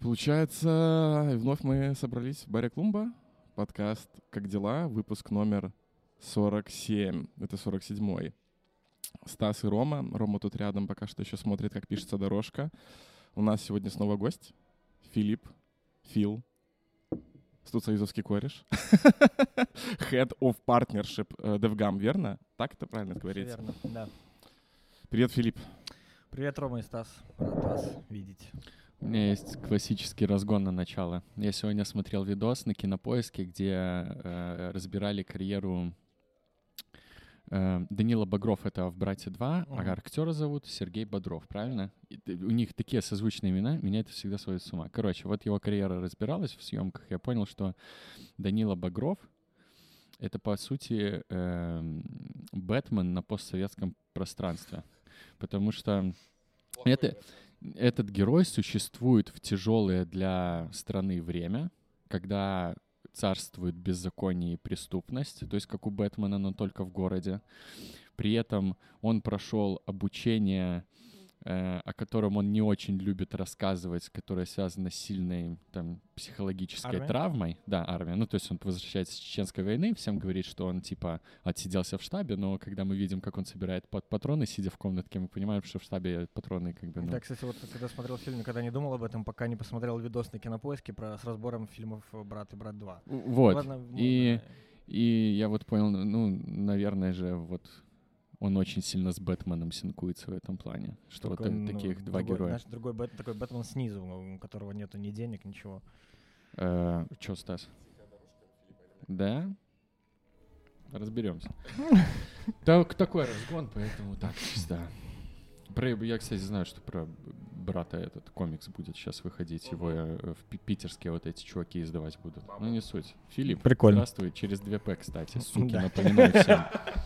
Получается, вновь мы собрались в баре Клумба. Подкаст «Как дела?» Выпуск номер 47. Это 47-й. Стас и Рома. Рома тут рядом пока что еще смотрит, как пишется дорожка. У нас сегодня снова гость. Филипп. Фил. Студсоюзовский кореш. Head of Partnership э, DevGam, верно? Так это правильно Всё говорится? верно, да. Привет, Филипп. Привет, Рома и Стас. Рад вас видеть. У меня есть классический разгон на начало. Я сегодня смотрел видос на Кинопоиске, где э, разбирали карьеру э, Данила Багров, это в «Брате 2», Мгм. а актера зовут Сергей Бодров, правильно? И у них такие созвучные имена, меня это всегда сводит с ума. Короче, вот его карьера разбиралась в съемках, я понял, что Данила Багров — это, по сути, эм, Бэтмен на постсоветском пространстве. Потому что это, этот герой существует в тяжелое для страны время, когда царствует беззаконие и преступность, то есть как у Бэтмена, но только в городе. При этом он прошел обучение, о котором он не очень любит рассказывать, которое связано с сильной там, психологической Армия? травмой. Да, армия. Ну, то есть он возвращается с Чеченской войны, всем говорит, что он типа отсиделся в штабе, но когда мы видим, как он собирает пат- патроны, сидя в комнатке, мы понимаем, что в штабе патроны как бы... Ну, Да, кстати, вот когда смотрел фильм, никогда не думал об этом, пока не посмотрел видос на кинопоиске про, с разбором фильмов «Брат» и «Брат 2». Вот. Ладно, ну, И, да. и я вот понял, ну, наверное же, вот он очень сильно с Бэтменом синкуется в этом плане, что вот Такой, так- ну, таких два другой, героя. Знаешь, другой Бэт, такой Бэтмен снизу, у которого нету ни денег, ничего. Э, Чё, Стас? Да? Разберемся. Так, такой разгон, поэтому так, да. Про, я, кстати, знаю, что про брата этот комикс будет сейчас выходить. Его э, в пи- питерские вот эти чуваки издавать будут. Ну, не суть. Филипп, Прикольно. здравствуй. Через 2П, кстати, суки, Да. напоминаю всем.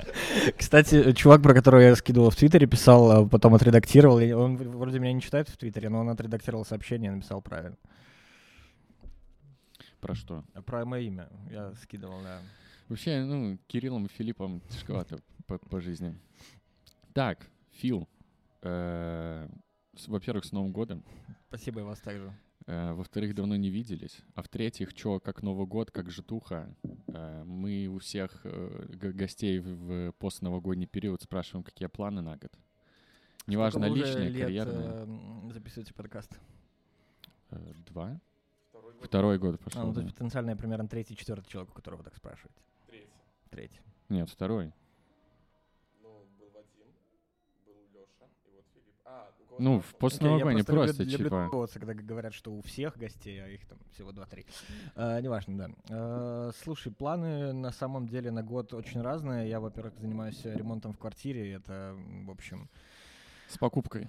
Кстати, чувак, про которого я скидывал в Твиттере, писал, а потом отредактировал. и Он вроде меня не читает в Твиттере, но он отредактировал сообщение и написал правильно. Про что? А Про мое имя я скидывал, да. Вообще, ну, Кириллом и Филиппом тяжковато по, по жизни. Так, Фил, э, во-первых, с Новым годом. Спасибо и вас также. Э, во-вторых, давно не виделись. А в-третьих, чё, как Новый год, как житуха. Э, мы у всех э, гостей в, постновогодний период спрашиваем, какие планы на год. Неважно, личные, лет, карьерные. э, записываете подкаст? Э, два? Второй год А, пошел. ну, то есть потенциально примерно третий, четвертый человек, у которого так спрашиваете. Третий. Третий. Нет, второй. Ну, был Вадим, был Леша, и вот Филипп. А, у кого Ну, в постновогодний Я просто, люблю, типа... когда говорят, что у всех гостей, а их там всего два-три. А, неважно, да. А, слушай, планы на самом деле на год очень разные. Я, во-первых, занимаюсь э, ремонтом в квартире. Это, в общем... С покупкой.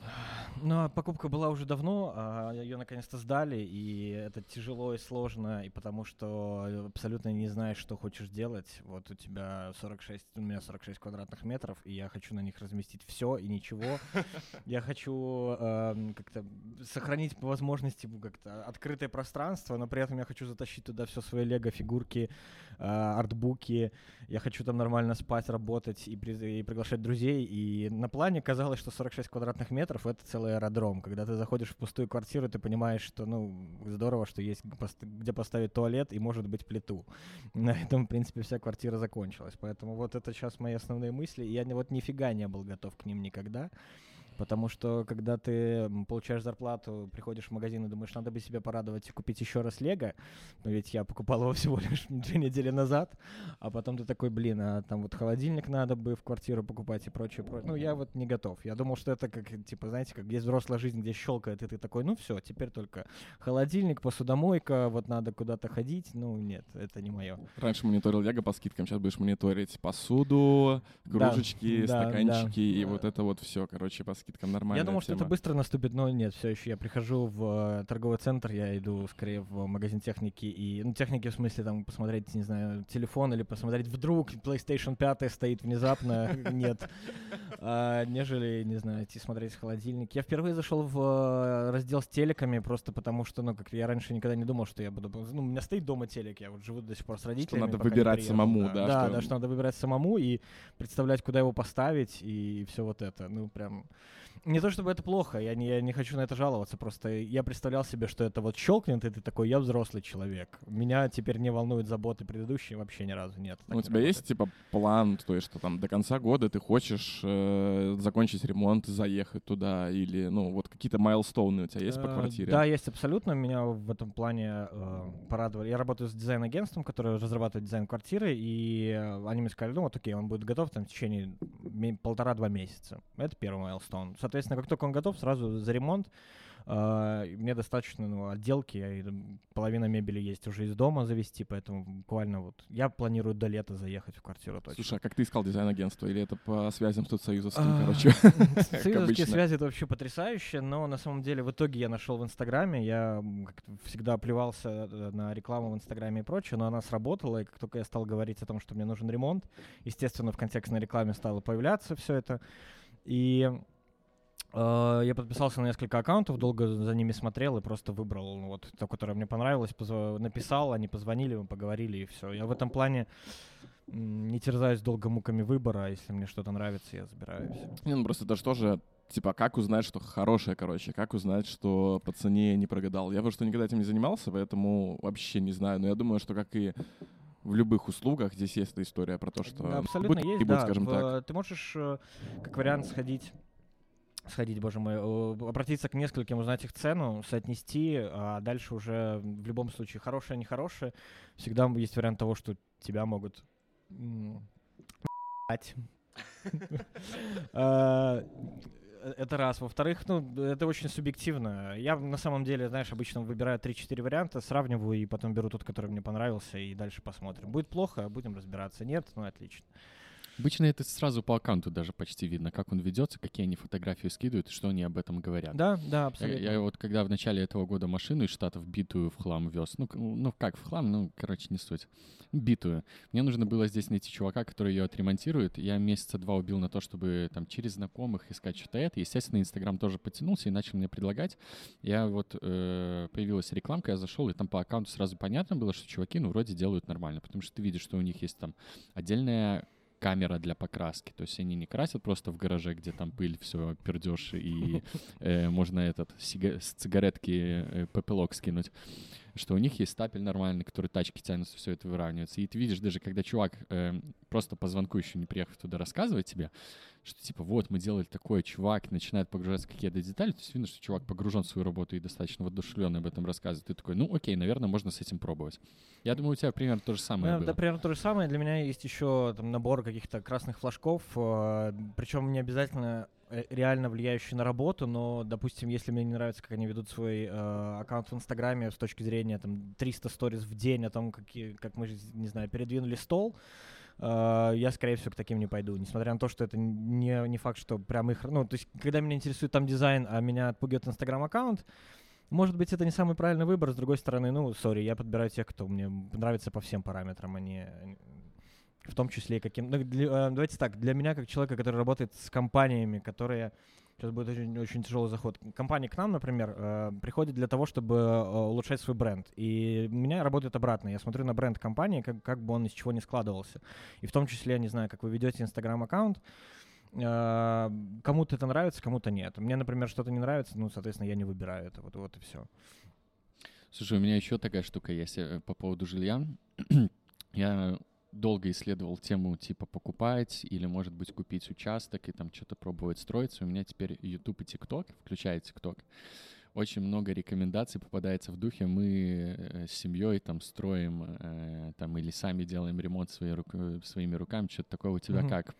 Ну, а покупка была уже давно, а ее наконец-то сдали, и это тяжело и сложно, и потому что абсолютно не знаешь, что хочешь делать. Вот у тебя 46, у меня 46 квадратных метров, и я хочу на них разместить все и ничего. Я хочу эм, как-то сохранить по возможности как-то открытое пространство, но при этом я хочу затащить туда все свои лего, фигурки, э, артбуки. Я хочу там нормально спать, работать и, при- и приглашать друзей. И на плане казалось, что 46 квадратных метров — это целый аэродром. Когда ты заходишь в пустую квартиру, ты понимаешь, что, ну, здорово, что есть где поставить туалет и, может быть, плиту. На этом, в принципе, вся квартира закончилась. Поэтому вот это сейчас мои основные мысли. И я вот нифига не был готов к ним никогда. Потому что, когда ты получаешь зарплату, приходишь в магазин и думаешь, надо бы себя порадовать и купить еще раз Лего, но ведь я покупал его всего лишь две недели назад, а потом ты такой, блин, а там вот холодильник надо бы в квартиру покупать и прочее, прочее. Ну, я вот не готов. Я думал, что это как, типа, знаете, как есть взрослая жизнь, где щелкает, и ты такой, ну все, теперь только холодильник, посудомойка, вот надо куда-то ходить. Ну, нет, это не мое. Раньше мониторил Лего по скидкам, сейчас будешь мониторить посуду, Да, кружечки, да, стаканчики и да. вот это вот все, короче, по скидкам нормально. Я думал, что это быстро наступит, но нет, все еще я прихожу в э, торговый центр, я иду скорее в магазин техники и, ну, техники в смысле там посмотреть, не знаю, телефон или посмотреть вдруг PlayStation 5 стоит внезапно, нет, А, нежели, не знаю, идти смотреть холодильник. Я впервые зашел в э, раздел с телеками просто потому, что, ну, как я раньше никогда не думал, что я буду, ну, у меня стоит дома телек, я вот живу до сих пор с родителями. надо пока не выбирать самому, да, Да, что- да, что надо выбирать самому и представлять, куда его поставить и все вот это, ну, прям Не то чтобы это плохо, я не, я не хочу на это жаловаться, просто я представлял себе, что это вот щелкнет, и ты такой, я взрослый человек. Меня теперь не волнуют заботы предыдущие вообще ни разу нет. Ну, у тебя есть, типа, план, то есть, что там до конца года ты хочешь э, закончить ремонт, заехать туда, или, ну, вот какие-то майлстоуны у тебя есть по Э, квартире? Да, есть абсолютно. Меня в этом плане э, порадовали. Я работаю с дизайн-агентством, которое разрабатывает дизайн квартиры, и они мне сказали, ну вот окей, он будет готов там в течение полтора-два месяца. Это первый майлстоун. Соответственно, как только он готов, сразу за ремонт. Э, мне достаточно ну, отделки, половина мебели есть уже из дома завести, поэтому буквально вот я планирую до лета заехать в квартиру точно. Слушай, а как ты искал дизайн-агентство? Или это по связям студсоюзовским, А, короче? Союзовские связи это вообще потрясающе, но на самом деле в итоге я нашел в Инстаграме, я всегда плевался э, на рекламу в Инстаграме и прочее, но она сработала, и как только я стал говорить о том, что мне нужен ремонт, естественно, в контекстной рекламе стало появляться все это, и я подписался на несколько аккаунтов, долго за ними смотрел и просто выбрал ну, вот то, которое мне понравилось, позв- написал, они позвонили, мы поговорили и все. Я в этом плане не терзаюсь долго муками выбора, а если мне что-то нравится, я забираю и всё. Не, ну просто это же тоже, типа, как узнать, что хорошее, короче, как узнать, что по цене не прогадал. Я просто никогда этим не занимался, поэтому вообще не знаю, но я думаю, что как и в любых услугах здесь есть эта история про то, что Да, абсолютно будь- есть, будь, да. скажем В, так. э, Ты можешь, э, как вариант, сходить сходить, боже мой, обратиться к нескольким, узнать их цену, соотнести, а дальше уже в любом случае хорошее, нехорошее, всегда есть вариант того, что тебя могут. А, Это раз. Во-вторых, ну, это очень субъективно. Я на самом деле, знаешь, обычно выбираю 3-4 варианта, сравниваю и потом беру тот, который мне понравился, и дальше посмотрим. Будет плохо, будем разбираться. Нет, ну отлично. Обычно это сразу по аккаунту даже почти видно, как он ведется, какие они фотографии скидывают и что они об этом говорят. Да, да, Я, абсолютно. я вот когда в начале этого года машину из Штатов битую в хлам вез, ну, ну как в хлам, ну, короче, не суть, битую. Мне нужно было здесь найти чувака, который ее отремонтирует. Я месяца два убил на то, чтобы там через знакомых искать что-то это. Естественно, Инстаграм тоже потянулся и начал мне предлагать. Я вот, э, появилась рекламка, я зашел, и там по аккаунту сразу понятно было, что чуваки, ну, вроде делают нормально, потому что ты видишь, что у них есть там отдельная камера для покраски. То есть они не красят просто в гараже, где там пыль, все, пердеж, и э, можно этот сига- с цигаретки э, попелок скинуть. Что у них есть стапель нормальный, который тачки тянутся, все это выравнивается. И ты видишь, даже когда чувак э, просто по звонку еще не приехав туда рассказывает тебе, что типа вот мы делали такое, чувак начинает погружаться в какие-то детали, то есть видно, что чувак погружен в свою работу и достаточно воодушевленно об этом рассказывает. Ты такой, ну окей, наверное, можно с этим пробовать. Я думаю, у тебя примерно то же самое Да, было. да, примерно то же самое. Для меня есть еще там набор каких-то красных флажков, причем не обязательно э, реально влияющие на работу, но, допустим, если мне не нравится, как они ведут свой э, аккаунт в Инстаграме с точки зрения там 300 сториз в день о том, какие, как мы, не знаю, передвинули стол, э, я, скорее всего, к таким не пойду, несмотря на то, что это не, не факт, что прям их... Ну, то есть, когда меня интересует там дизайн, а меня отпугивает Инстаграм-аккаунт, может быть, это не самый правильный выбор. С другой стороны, ну, сори, я подбираю тех, кто мне нравится по всем параметрам, а не в том числе и каким... Ну, для- э, давайте так, для меня, как человека, который работает с компаниями, которые... Сейчас будет очень, очень тяжелый заход. Компании к нам, например, э, приходят для того, чтобы э, улучшать свой бренд. И у меня работает обратно. Я смотрю на бренд компании, как, как бы он из чего не складывался. И в том числе, не знаю, как вы ведете Инстаграм-аккаунт, э, кому-то это нравится, кому-то нет. Мне, например, что-то не нравится, ну, соответственно, я не выбираю это. Вот, вот и все. Слушай, у меня еще такая штука есть э, по поводу жилья. Я долго исследовал тему типа покупать или, может быть, купить участок и там что-то пробовать строиться. У меня теперь YouTube и TikTok, включая TikTok. Очень много рекомендаций попадается в духе. Мы э, с семьей там строим э, там или сами делаем ремонт своей рук- своими руками. Что-то такое у тебя Мгм. как?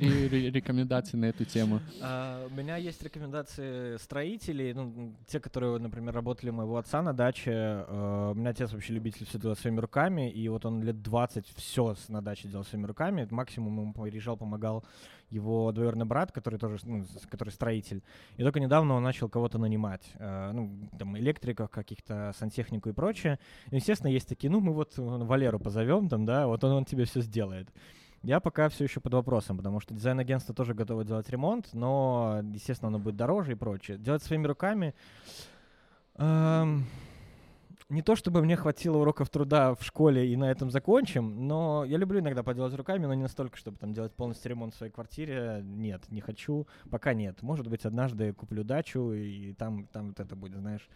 Ре- рекомендации на эту тему? А, У меня есть рекомендации строителей, ну, те, которые, например, работали у моего отца на даче. э, У меня отец вообще любитель все делать своими руками, и вот он лет 20 все на даче делал своими руками. Максимум ему приезжал, помогал его двоюродный брат, который тоже, ну, который строитель. И только недавно он начал кого-то нанимать, э, ну, там, электриков, каких-то сантехнику и прочее. И, естественно, есть такие, ну, мы вот э, Валеру позовем, там, да, вот он, он тебе все сделает. Я пока все еще под вопросом, потому что дизайн-агентство тоже готово делать ремонт, но, естественно, оно будет дороже и прочее. Делать своими руками эм, не то чтобы мне хватило уроков труда в школе и на этом закончим, но я люблю иногда поделать руками, но не настолько, чтобы там делать полностью ремонт в своей квартире. Нет, не хочу, пока нет. Может быть, однажды куплю дачу, и там, там вот это будет, знаешь,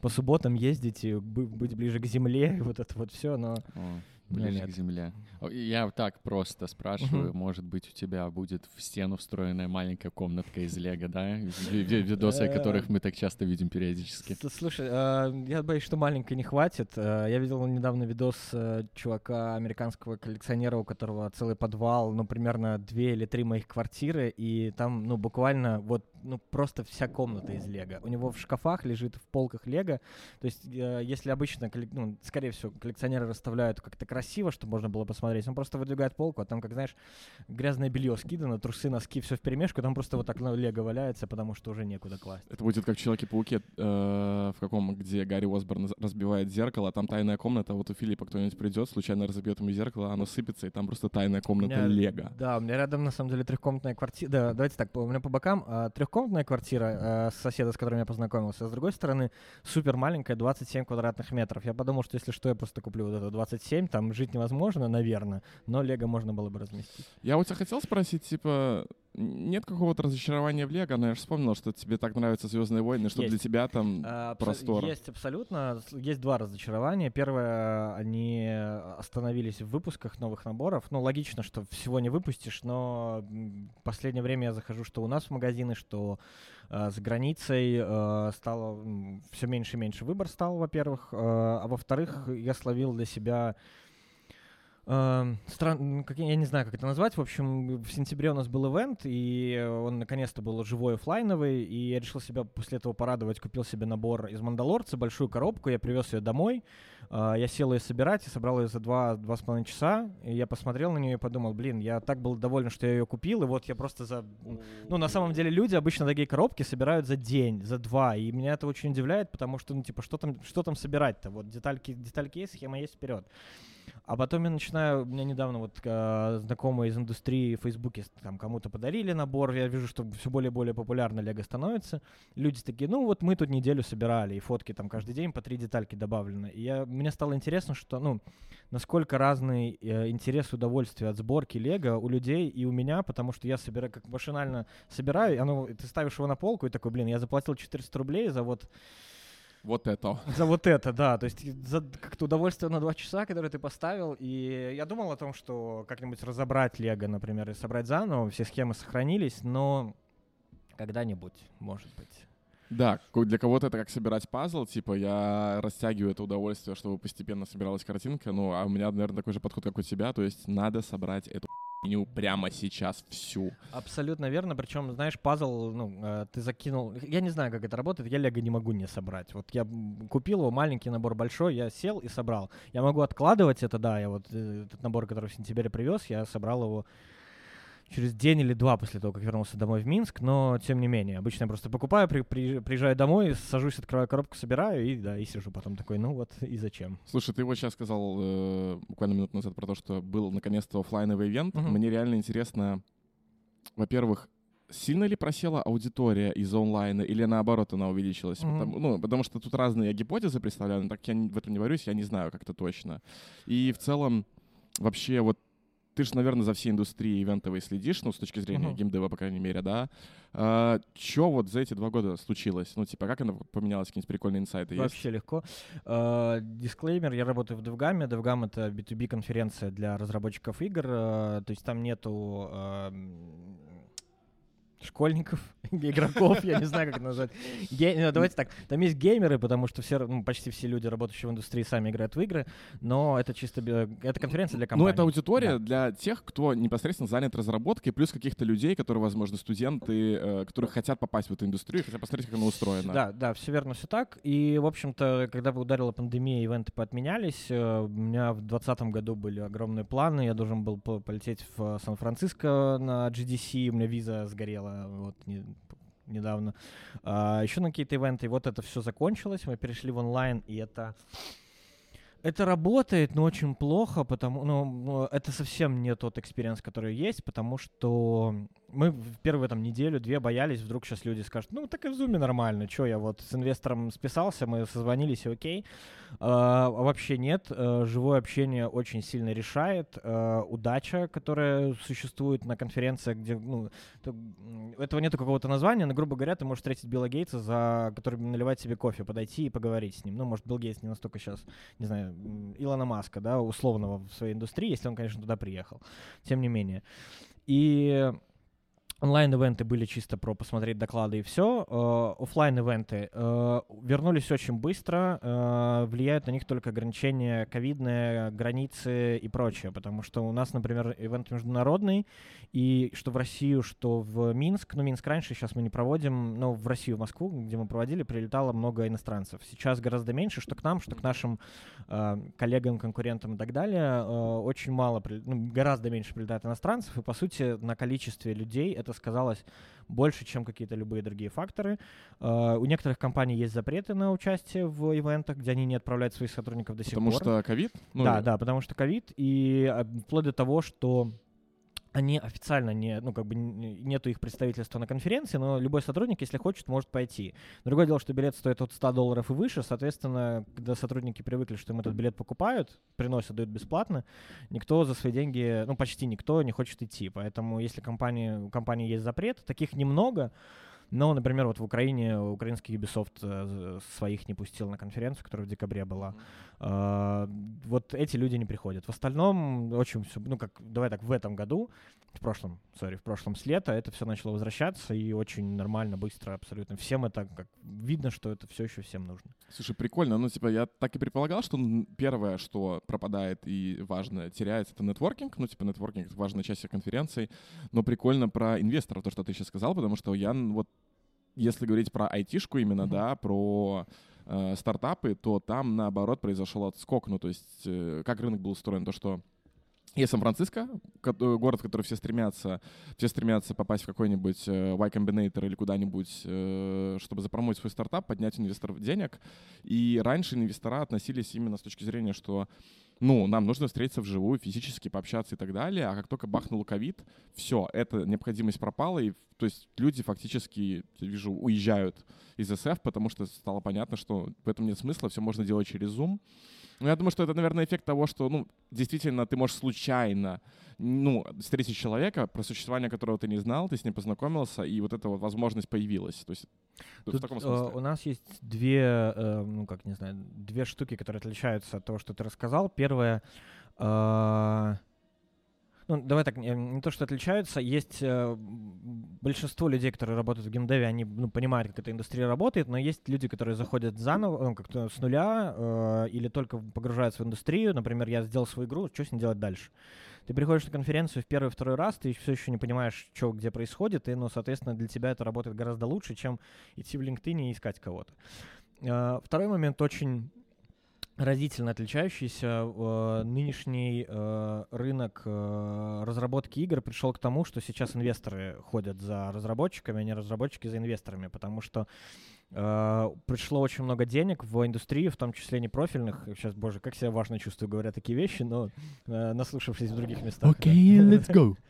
по субботам ездить, и быть ближе к земле, вот это вот все, но... О, ближе нет. к земле. Я так просто спрашиваю, может быть, у тебя будет в стену встроенная маленькая комнатка из Лего, да? Ви- ви- Видосы, которых мы так часто видим периодически. Слушай, э, я боюсь, что маленькой не хватит. Э, Я видел недавно видос э, чувака, американского коллекционера, у которого целый подвал, ну, примерно две или три моих квартиры, и там, ну, буквально вот, ну, просто вся комната из лего. У него в шкафах лежит, в полках лего. То есть, э, если обычно, ну, скорее всего, коллекционеры расставляют как-то красиво, чтобы можно было посмотреть, он просто выдвигает полку, а там, как знаешь, грязное белье скидано, трусы, носки, все в перемешку, там просто вот так ну, лего валяется, потому что уже некуда класть. Это будет как в Человеке-пауке, э, в каком, где Гарри Осборн раз- разбивает зеркало, а там тайная комната, вот у Филиппа кто-нибудь придет, случайно разобьет ему зеркало, оно сыпется, и там просто тайная комната меня- Лего. Да, у меня рядом на самом деле трехкомнатная квартира. Да, давайте так, у меня по бокам а, трехкомнатная квартира с соседа, с которым я познакомился, а с другой стороны супер маленькая, 27 квадратных метров. Я подумал, что если что, я просто куплю вот это 27, там жить невозможно, наверное, но Лего можно было бы разместить. Я у тебя хотел спросить, типа, нет какого-то разочарования в Лего, но я же вспомнил, что тебе так нравятся Звездные войны, что Есть. для тебя там А, простор. Есть абсолютно. С- Есть два разочарования. Первое, они остановились в выпусках новых наборов. Ну, логично, что всего не выпустишь, но в последнее время я захожу, что у нас в магазины, что э, за границей э, стало все меньше и меньше выбор стал, во-первых. Э, а во-вторых, я словил для себя Эм, стран... как я не знаю, как это назвать. В общем, в сентябре у нас был ивент, и э, он наконец-то был живой оффлайновый, и я решил себя после этого порадовать. Купил себе набор из Мандалорца, большую коробку, я привез ее домой. Э, Я сел ее собирать, и собрал ее за два, два с половиной часа. И я посмотрел на нее и подумал, блин, я так был доволен, что я ее купил, и вот я просто за... Ну, на самом деле, люди обычно такие коробки собирают за день, за два, и меня это очень удивляет, потому что, ну, типа, что там, что там собирать-то? Вот детальки, детальки есть, схема есть, вперед. А потом я начинаю, у меня недавно вот э, знакомые из индустрии в Фейсбуке там кому-то подарили набор, я вижу, что все более и более популярно Лего становится. Люди такие, ну вот мы тут неделю собирали, и фотки там каждый день по три детальки добавлены. И я, мне стало интересно, что, ну, насколько разный э, интерес и удовольствие от сборки Лего у людей и у меня, потому что я собираю, как машинально собираю, оно, ты ставишь его на полку и такой, блин, я заплатил 400 рублей за вот Вот это. за вот это, да. То есть за как-то удовольствие на два часа, которое ты поставил. И я думал о том, что как-нибудь разобрать Лего, например, и собрать заново. Все схемы сохранились, но когда-нибудь, может быть. Да, для кого-то это как собирать пазл, типа я растягиваю это удовольствие, чтобы постепенно собиралась картинка, ну, а у меня, наверное, такой же подход, как у тебя, то есть надо собрать эту хуйню прямо сейчас всю. Абсолютно верно. Причем, знаешь, пазл, ну, э, ты закинул. Я не знаю, как это работает. Я Лего не могу не собрать. Вот я купил его, маленький набор большой, я сел и собрал. Я могу откладывать это, да. Я вот э, этот набор, который в сентябре привез, я собрал его через день или два после того, как вернулся домой в Минск, но тем не менее, обычно я просто покупаю, при- при- приезжаю домой, сажусь, открываю коробку, собираю и да, и сижу потом такой, ну вот и зачем. Слушай, ты вот сейчас сказал э, буквально минуту назад про то, что был наконец-то оффлайновый ивент. Мгм. Мне реально интересно, во-первых, сильно ли просела аудитория из онлайна или наоборот она увеличилась? Мгм. Потому, ну, потому что тут разные гипотезы представлены, так я в этом не варюсь, я не знаю как-то точно. И в целом вообще вот ты же, наверное, за всей индустрией ивентовой следишь, ну, с точки зрения Мгм. геймдева, по крайней мере, да. А, чё вот за эти два года случилось? Ну, типа, как она поменялась? Какие-нибудь прикольные инсайты есть? Вообще легко. Э, Дисклеймер, я работаю в DevGam. DevGam — это B2B конференция для разработчиков игр. э, То есть там нету эм, школьников, игроков, я не знаю, как это назвать. Ге- ну, Давайте так, там есть геймеры, потому что все, ну, почти все люди, работающие в индустрии, сами играют в игры, но это чисто, это конференция для Ну, компаний. это аудитория Да. для тех, кто непосредственно занят разработкой, плюс каких-то людей, которые, возможно, студенты, э, которые хотят попасть в эту индустрию, хотят посмотреть, как она устроена. Да, да, все верно, все так. И, в общем-то, когда ударила пандемия, ивенты поотменялись. Э, У меня в 2020 году были огромные планы. Я должен был по- полететь в Сан-Франциско на GDC. У меня виза сгорела вот не- недавно. еще на какие-то ивенты. И вот это все закончилось. Мы перешли в онлайн, и это... Это работает, но очень плохо, потому ну, ну, это совсем не тот experience, который есть, потому что мы в первую там неделю-две боялись, вдруг сейчас люди скажут, ну так и в зуме нормально, что я вот с инвестором списался, мы созвонились, и окей. А, вообще нет, а, живое общение очень сильно решает. А, удача, которая существует на конференциях, где, ну, то, этого нету какого-то названия, но, грубо говоря, ты можешь встретить Билла Гейтса, который наливает себе кофе, подойти и поговорить с ним. Ну, может, Билл Гейтс не настолько сейчас, не знаю, Илона Маска, да, условного в своей индустрии, если он, конечно, туда приехал. Тем не менее. И онлайн-ивенты были чисто про посмотреть доклады и все. Э, офлайн-ивенты э, вернулись очень быстро. Э, влияют на них только ограничения ковидные, границы и прочее. Потому что у нас, например, ивент международный, и что в Россию, что в Минск. Ну, Минск раньше, сейчас мы не проводим, но в Россию, в Москву, где мы проводили, прилетало много иностранцев. Сейчас гораздо меньше, что к нам, что к нашим коллегам, конкурентам и так далее. Очень мало, ну, гораздо меньше прилетает иностранцев, и, по сути, на количестве людей это это сказалось больше, чем какие-то любые другие факторы. Uh, у некоторых компаний есть запреты на участие в ивентах, где они не отправляют своих сотрудников до сих потому пор. Потому что ковид? Ну, да, да, потому что ковид, и а, вплоть до того, что они официально не, ну, как бы нету их представительства на конференции, но любой сотрудник, если хочет, может пойти. Другое дело, что билет стоит от 100 долларов и выше, соответственно, когда сотрудники привыкли, что им этот билет покупают, приносят, дают бесплатно, никто за свои деньги, ну, почти никто не хочет идти. Поэтому, если компания, у компании есть запрет, таких немного, но, например, вот в Украине украинский Ubisoft э, своих не пустил на конференцию, которая в декабре была. Э, вот эти люди не приходят. В остальном очень все, ну как, давай так, в этом году, в прошлом, сори, в прошлом с лета это все начало возвращаться и очень нормально, быстро, абсолютно. Всем это, как видно, что это все еще всем нужно. Слушай, прикольно. Ну, типа, я так и предполагал, что первое, что пропадает и важно, теряется, это нетворкинг. Ну, типа, нетворкинг — это важная часть конференции. Но прикольно про инвесторов, то, что ты сейчас сказал, потому что я вот если говорить про айтишку именно, mm-hmm. да, про э, стартапы, то там, наоборот, произошел отскок. Ну, то есть, э, как рынок был устроен, то, что есть Сан-Франциско, э, город, в который все стремятся, все стремятся попасть в какой-нибудь э, Y Combinator или куда-нибудь, э, чтобы запромовить свой стартап, поднять инвесторов денег. И раньше инвестора относились именно с точки зрения, что ну, нам нужно встретиться вживую, физически пообщаться и так далее, а как только бахнул ковид, все, эта необходимость пропала, и то есть люди фактически, я вижу, уезжают из СФ, потому что стало понятно, что в этом нет смысла, все можно делать через Zoom. Ну, я думаю, что это, наверное, эффект того, что, ну, действительно, ты можешь случайно, ну, встретить человека, про существование которого ты не знал, ты с ним познакомился, и вот эта вот возможность появилась. То есть Тут, в таком смысле. Э, у нас есть две, э, ну, как, не знаю, две штуки, которые отличаются от того, что ты рассказал. Первое э, — ну, давай так, не то, что отличаются, есть э, большинство людей, которые работают в геймдеве, они ну, понимают, как эта индустрия работает, но есть люди, которые заходят заново, ну, как-то с нуля э, или только погружаются в индустрию. Например, я сделал свою игру, что с ней делать дальше? Ты приходишь на конференцию в первый второй раз, ты все еще не понимаешь, что где происходит, и, ну, соответственно, для тебя это работает гораздо лучше, чем идти в LinkedIn и искать кого-то. Э, второй момент очень разительно отличающийся. Э, нынешний э, рынок разработки игр пришел к тому, что сейчас инвесторы ходят за разработчиками, а не разработчики за инвесторами, потому что пришло очень много денег в индустрию, в том числе непрофильных. Сейчас, боже, как себя важно чувствую, говоря такие вещи, но наслушавшись в других местах. Окей, okay, let's go.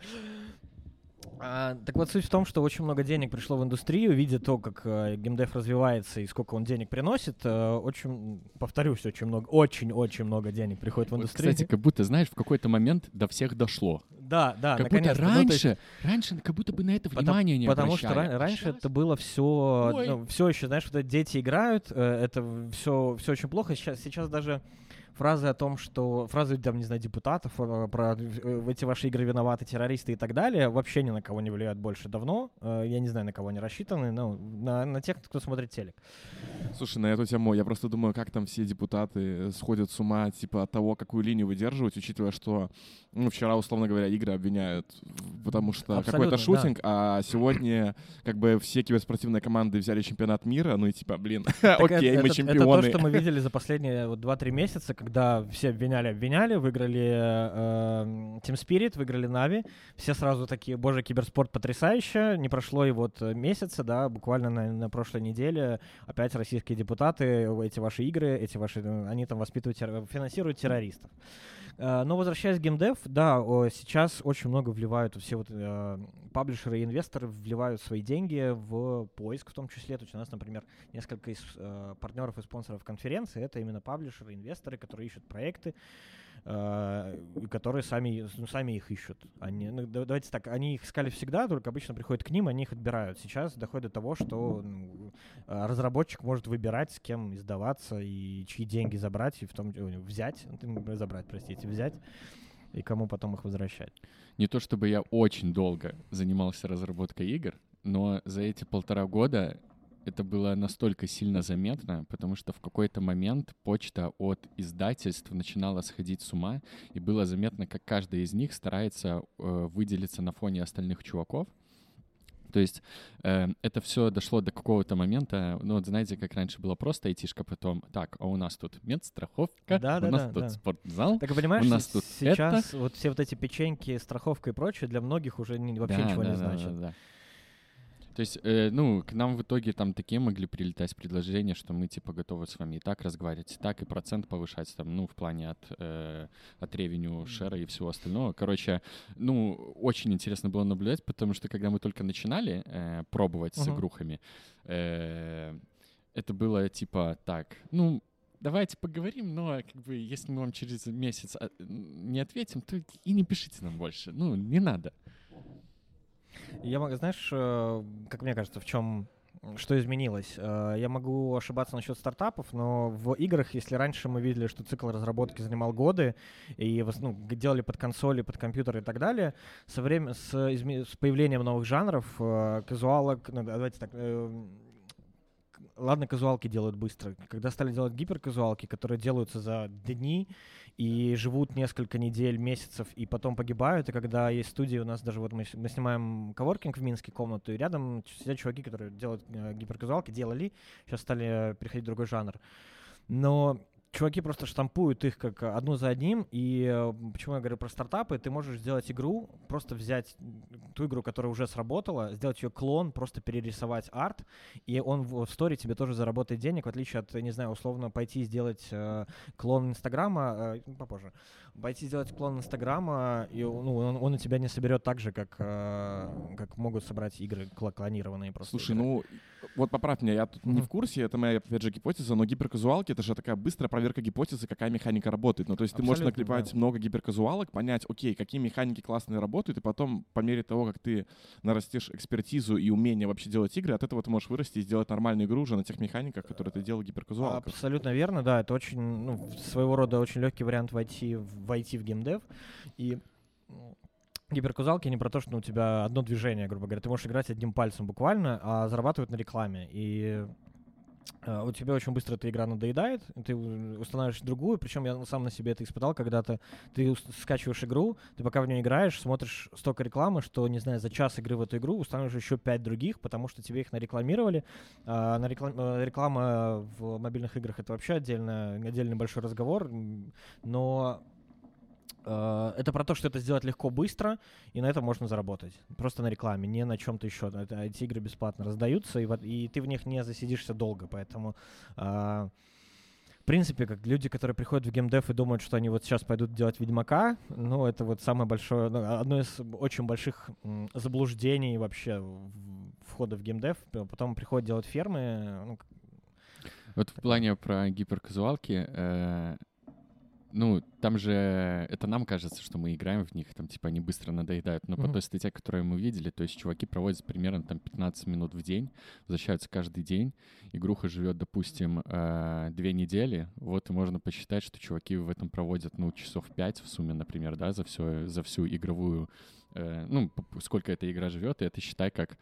А, так вот, суть в том, что очень много денег пришло в индустрию, видя то, как э, геймдев развивается и сколько он денег приносит. Э, очень, повторюсь, очень много, очень-очень много денег приходит в индустрию. Вот, кстати, как будто, знаешь, в какой-то момент до всех дошло. Да, да, как будто раньше, ну, есть... раньше, как будто бы на это внимание не Потому обращали. что ра- раньше Сейчас? это было все, ну, все еще, знаешь, вот дети играют, э, это все, все очень плохо. Сейчас, сейчас даже фразы о том, что фразы, там, не знаю, депутатов про, про в эти ваши игры виноваты террористы и так далее, вообще ни на кого не влияют больше давно. Э, я не знаю, на кого они рассчитаны, но на, на тех, кто смотрит телек. Слушай, на эту тему я просто думаю, как там все депутаты сходят с ума, типа, от того, какую линию выдерживать, учитывая, что ну, вчера, условно говоря, игры обвиняют, потому что какой-то шутинг, да. а сегодня как бы все киберспортивные команды взяли чемпионат мира, ну и типа, блин, окей, мы чемпионы. Это то, что мы видели за последние вот, 2-3 месяца, когда все обвиняли, обвиняли, выиграли э, Team Spirit, выиграли Нави, все сразу такие, боже, киберспорт потрясающе, не прошло и вот месяца, да, буквально на, на прошлой неделе опять российские депутаты, эти ваши игры, эти ваши, они там воспитывают, финансируют террористов. Э, но возвращаясь к геймдев, да, сейчас очень много вливают все вот э, паблишеры и инвесторы вливают свои деньги в поиск, в том числе. То есть у нас, например, несколько из э, партнеров и спонсоров конференции это именно паблишеры, инвесторы, которые ищут проекты, которые сами, ну, сами их ищут. Они, ну, давайте так, они их искали всегда, только обычно приходят к ним, они их отбирают. Сейчас доходит до того, что ну, э, разработчик может выбирать, с кем издаваться и чьи деньги забрать, и в том взять, забрать, простите, взять и кому потом их возвращать. Не то чтобы я очень долго занимался разработкой игр, но за эти полтора года это было настолько сильно заметно, потому что в какой-то момент почта от издательств начинала сходить с ума, и было заметно, как каждый из них старается э, выделиться на фоне остальных чуваков. То есть э, это все дошло до какого-то момента, ну вот знаете, как раньше было просто айтишка, потом, так, а у нас тут медстраховка, да, да, у нас да, тут да. спортзал, так, понимаешь, у нас тут сейчас это. вот все вот эти печеньки, страховка и прочее для многих уже не, вообще да, ничего да, не да, значит. Да, да, да. То есть, э, ну, к нам в итоге там такие могли прилетать предложения, что мы, типа, готовы с вами и так разговаривать, и так, и процент повышать, там, ну, в плане от, э, от ревеню, шера и всего остального. Короче, ну, очень интересно было наблюдать, потому что, когда мы только начинали э, пробовать uh-huh. с игрухами, э, это было, типа, так, ну, давайте поговорим, но как бы если мы вам через месяц а, не ответим, то и не пишите нам больше. Ну, не надо. Я могу, знаешь, э, как мне кажется, в чем что изменилось? Э, я могу ошибаться насчет стартапов, но в играх, если раньше мы видели, что цикл разработки занимал годы, и ну, делали под консоли, под компьютеры и так далее, со время, с, с появлением новых жанров, э, казуалок, ну, давайте так, ладно, казуалки делают быстро. Когда стали делать гиперказуалки, которые делаются за дни, и живут несколько недель, месяцев, и потом погибают. И когда есть студии, у нас даже вот мы, мы снимаем коворкинг в Минске комнату, и рядом сидят чуваки, которые делают э, гиперказуалки, делали, сейчас стали переходить в другой жанр. Но чуваки просто штампуют их как одну за одним, и э, почему я говорю про стартапы, ты можешь сделать игру, просто взять ту игру, которая уже сработала, сделать ее клон, просто перерисовать арт, и он в сторе тебе тоже заработает денег, в отличие от, не знаю, условно пойти сделать э, клон Инстаграма, э, попозже, пойти сделать клон Инстаграма, и ну, он, он у тебя не соберет так же, как, э, как могут собрать игры клонированные просто. Слушай, игры. ну, вот поправь меня, я тут mm-hmm. не в курсе, это моя, опять же, гипотеза, но гиперказуалки — это же такая быстрая проверка гипотезы, какая механика работает. Ну, то есть Абсолютно, ты можешь наклепать да. много гиперказуалок, понять, окей, какие механики классные работают, и потом, по мере того, как ты нарастешь экспертизу и умение вообще делать игры, от этого ты можешь вырасти и сделать нормальную игру уже на тех механиках, которые ты делал гиперказуалках. Абсолютно верно, да, это очень, ну, своего рода очень легкий вариант войти, войти в геймдев. И гиперказалки не про то, что у тебя одно движение, грубо говоря. Ты можешь играть одним пальцем буквально, а зарабатывать на рекламе. И Uh, у тебя очень быстро эта игра надоедает, ты устанавливаешь другую, причем я сам на себе это испытал когда-то. Ты скачиваешь игру, ты пока в нее играешь, смотришь столько рекламы, что, не знаю, за час игры в эту игру устанавливаешь еще пять других, потому что тебе их нарекламировали. Uh, на реклам... Э, реклама в мобильных играх это вообще отдельно, отдельный большой разговор, но Э, это про то, что это сделать легко, быстро, и на этом можно заработать. Просто на рекламе, не на чем-то еще. Это, эти игры бесплатно раздаются, и, и ты в них не засидишься долго. Поэтому, э, в принципе, как люди, которые приходят в геймдев и думают, что они вот сейчас пойдут делать Ведьмака, ну, это вот самое большое, ну, одно из очень больших заблуждений вообще входа в геймдев. Потом приходят делать фермы. Ну, вот в плане про гиперказуалки, э, ну, там же это нам кажется, что мы играем в них, там, типа, они быстро надоедают. Но mm-hmm. по той статье, которую мы видели, то есть чуваки проводят примерно там 15 минут в день, возвращаются каждый день. Игруха живет, допустим, э, две недели. Вот и можно посчитать, что чуваки в этом проводят, ну, часов 5 в сумме, например, да, за, все, за всю игровую, э, ну, сколько эта игра живет, и это считай как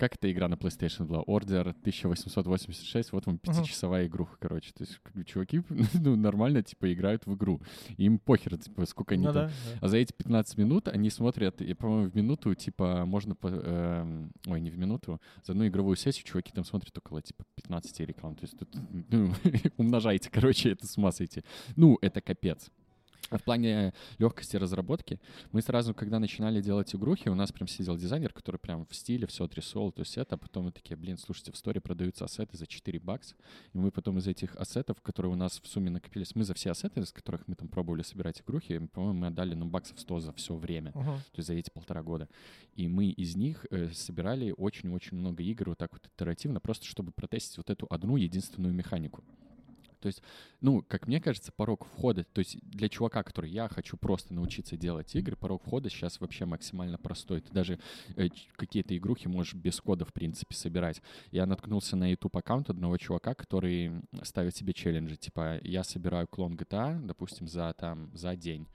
как эта игра на PlayStation была? Order 1886, вот вам пятичасовая игруха, короче. То есть чуваки ну, нормально, типа, играют в игру. Им похер, типа, сколько они Ну там... да, да. А за эти 15 минут они смотрят, и, по-моему, в минуту, типа, можно... по- эм, ой, не в минуту, за одну игровую сессию чуваки там смотрят около, типа, 15 реклам. То есть тут, ну, умножайте, короче, это с ума сойти. Ну, это капец. А в плане легкости разработки, мы сразу, когда начинали делать игрухи, у нас прям сидел дизайнер, который прям в стиле все отрисовал, то есть это, а потом мы такие, блин, слушайте, в сторе продаются ассеты за 4 бакса, и мы потом из этих ассетов, которые у нас в сумме накопились, мы за все ассеты, из которых мы там пробовали собирать игрухи, по-моему, мы отдали, ну, баксов 100 за все время Мгм. то есть за эти полтора года. И мы из них э, собирали очень-очень много игр вот так вот итеративно, просто чтобы протестить вот эту одну единственную механику. То есть, ну, как мне кажется, порог входа, то есть для чувака, который я хочу просто научиться делать игры, порог входа сейчас вообще максимально простой. Ты даже э, какие-то игрухи можешь без кода, в принципе, собирать. Я наткнулся на YouTube аккаунт одного чувака, который ставит себе челленджи, типа, я собираю клон GTA, допустим, за там, за день.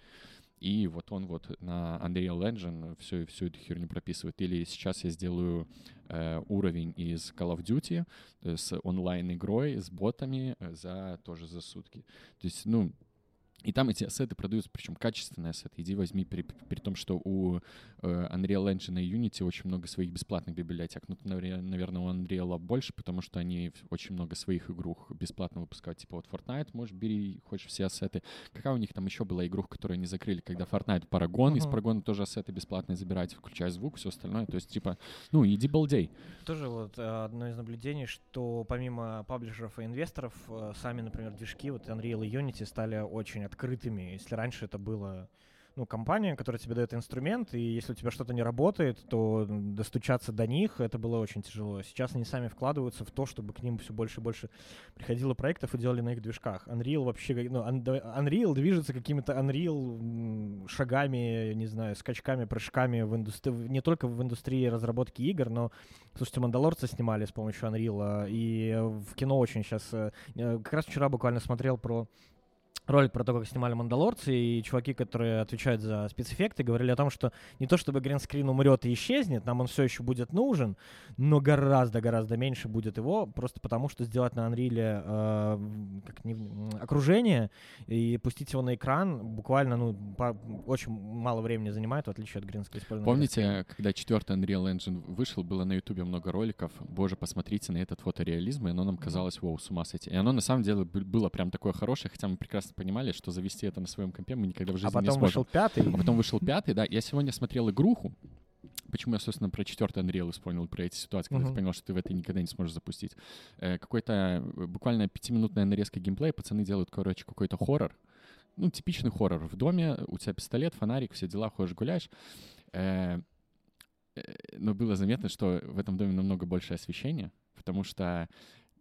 И вот он вот на Unreal Engine всю, всю эту херню прописывает. Или сейчас я сделаю э, уровень из Call of Duty э, с онлайн-игрой, с ботами э, за тоже за сутки. То есть, ну, и там эти ассеты продаются, причем качественные ассеты. Иди возьми, при, при том, что у э, Unreal Engine и Unity очень много своих бесплатных библиотек. Ну, навер- наверное, у Unreal больше, потому что они очень много своих игрух бесплатно выпускают. Типа вот Fortnite, можешь бери, хочешь все ассеты. Какая у них там еще была игрух, которую они закрыли, когда Fortnite Paragon, из Мгм. Paragona тоже ассеты бесплатные забирать, включая звук, все остальное. То есть, типа, ну, иди балдей. Тоже вот э, одно из наблюдений, что помимо паблишеров и инвесторов, э, сами, например, движки, вот Unreal и Unity стали очень открытыми. Если раньше это было ну, компания, которая тебе дает инструмент, и если у тебя что-то не работает, то достучаться до них это было очень тяжело. Сейчас они сами вкладываются в то, чтобы к ним все больше и больше приходило проектов и делали на их движках. Unreal вообще, ну, Un- Unreal движется какими-то Unreal шагами, не знаю, скачками, прыжками в индустрии, не только в индустрии разработки игр, но Слушайте, «Мандалорца» снимали с помощью Unreal, и э, в кино очень сейчас... Как раз вчера буквально смотрел про ролик про то, как снимали «Мандалорцы», и чуваки, которые отвечают за спецэффекты, говорили о том, что не то чтобы гринскрин умрет и исчезнет, нам он все еще будет нужен, но гораздо-гораздо меньше будет его, просто потому что сделать на Unreal э, как не, окружение и пустить его на экран буквально ну, по- очень мало времени занимает, в отличие от гринскрина. Помните, когда четвертый Unreal Engine вышел, было на Ютубе много роликов, боже, посмотрите на этот фотореализм, и оно нам казалось, вау, с ума сойти. И оно на самом деле бы- было прям такое хорошее, хотя мы прекрасно понимали, что завести это на своем компе мы никогда в жизни А не потом сможем. вышел пятый. А потом вышел пятый, да. Я сегодня смотрел игруху. Почему я, собственно, про четвертый Unreal вспомнил, про эти ситуации, когда Мгм. ты понял, что ты в это никогда не сможешь запустить. Э, какой-то э, буквально пятиминутная нарезка геймплея, пацаны делают, короче, какой-то хоррор. Ну, типичный хоррор. В доме у тебя пистолет, фонарик, все дела, ходишь, гуляешь. Э, э, но было заметно, что в этом доме намного больше освещения, потому что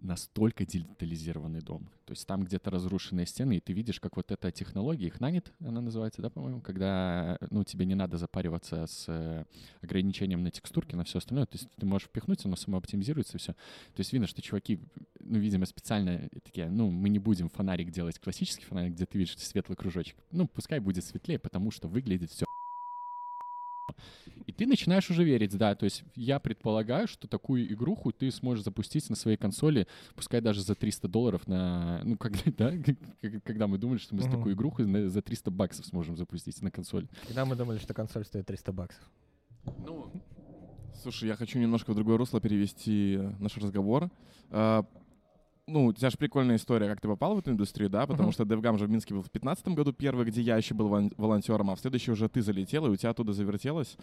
настолько детализированный дом. То есть там где-то разрушенные стены, и ты видишь, как вот эта технология, их нанят, она называется, да, по-моему, когда, ну, тебе не надо запариваться с э, ограничением на текстурки, на все остальное. То есть ты можешь впихнуть, оно само оптимизируется, все. То есть видно, что чуваки, ну, видимо, специально такие, ну, мы не будем фонарик делать классический фонарик, где ты видишь светлый кружочек. Ну, пускай будет светлее, потому что выглядит все и ты начинаешь уже верить, да, то есть я предполагаю, что такую игруху ты сможешь запустить на своей консоли, пускай даже за 300 долларов на, ну, когда, да, когда мы думали, что мы Мгм. такую игруху за 300 баксов сможем запустить на консоли. Когда мы думали, что консоль стоит 300 баксов. Ну, слушай, я хочу немножко в другое русло перевести наш разговор. Ну, у тебя же прикольная история, как ты попал в эту индустрию, да? Потому Мгм. что DevGam же в Минске был в 2015 году первый, где я еще был волонтером, а в следующий уже ты залетел, и у тебя оттуда завертелось.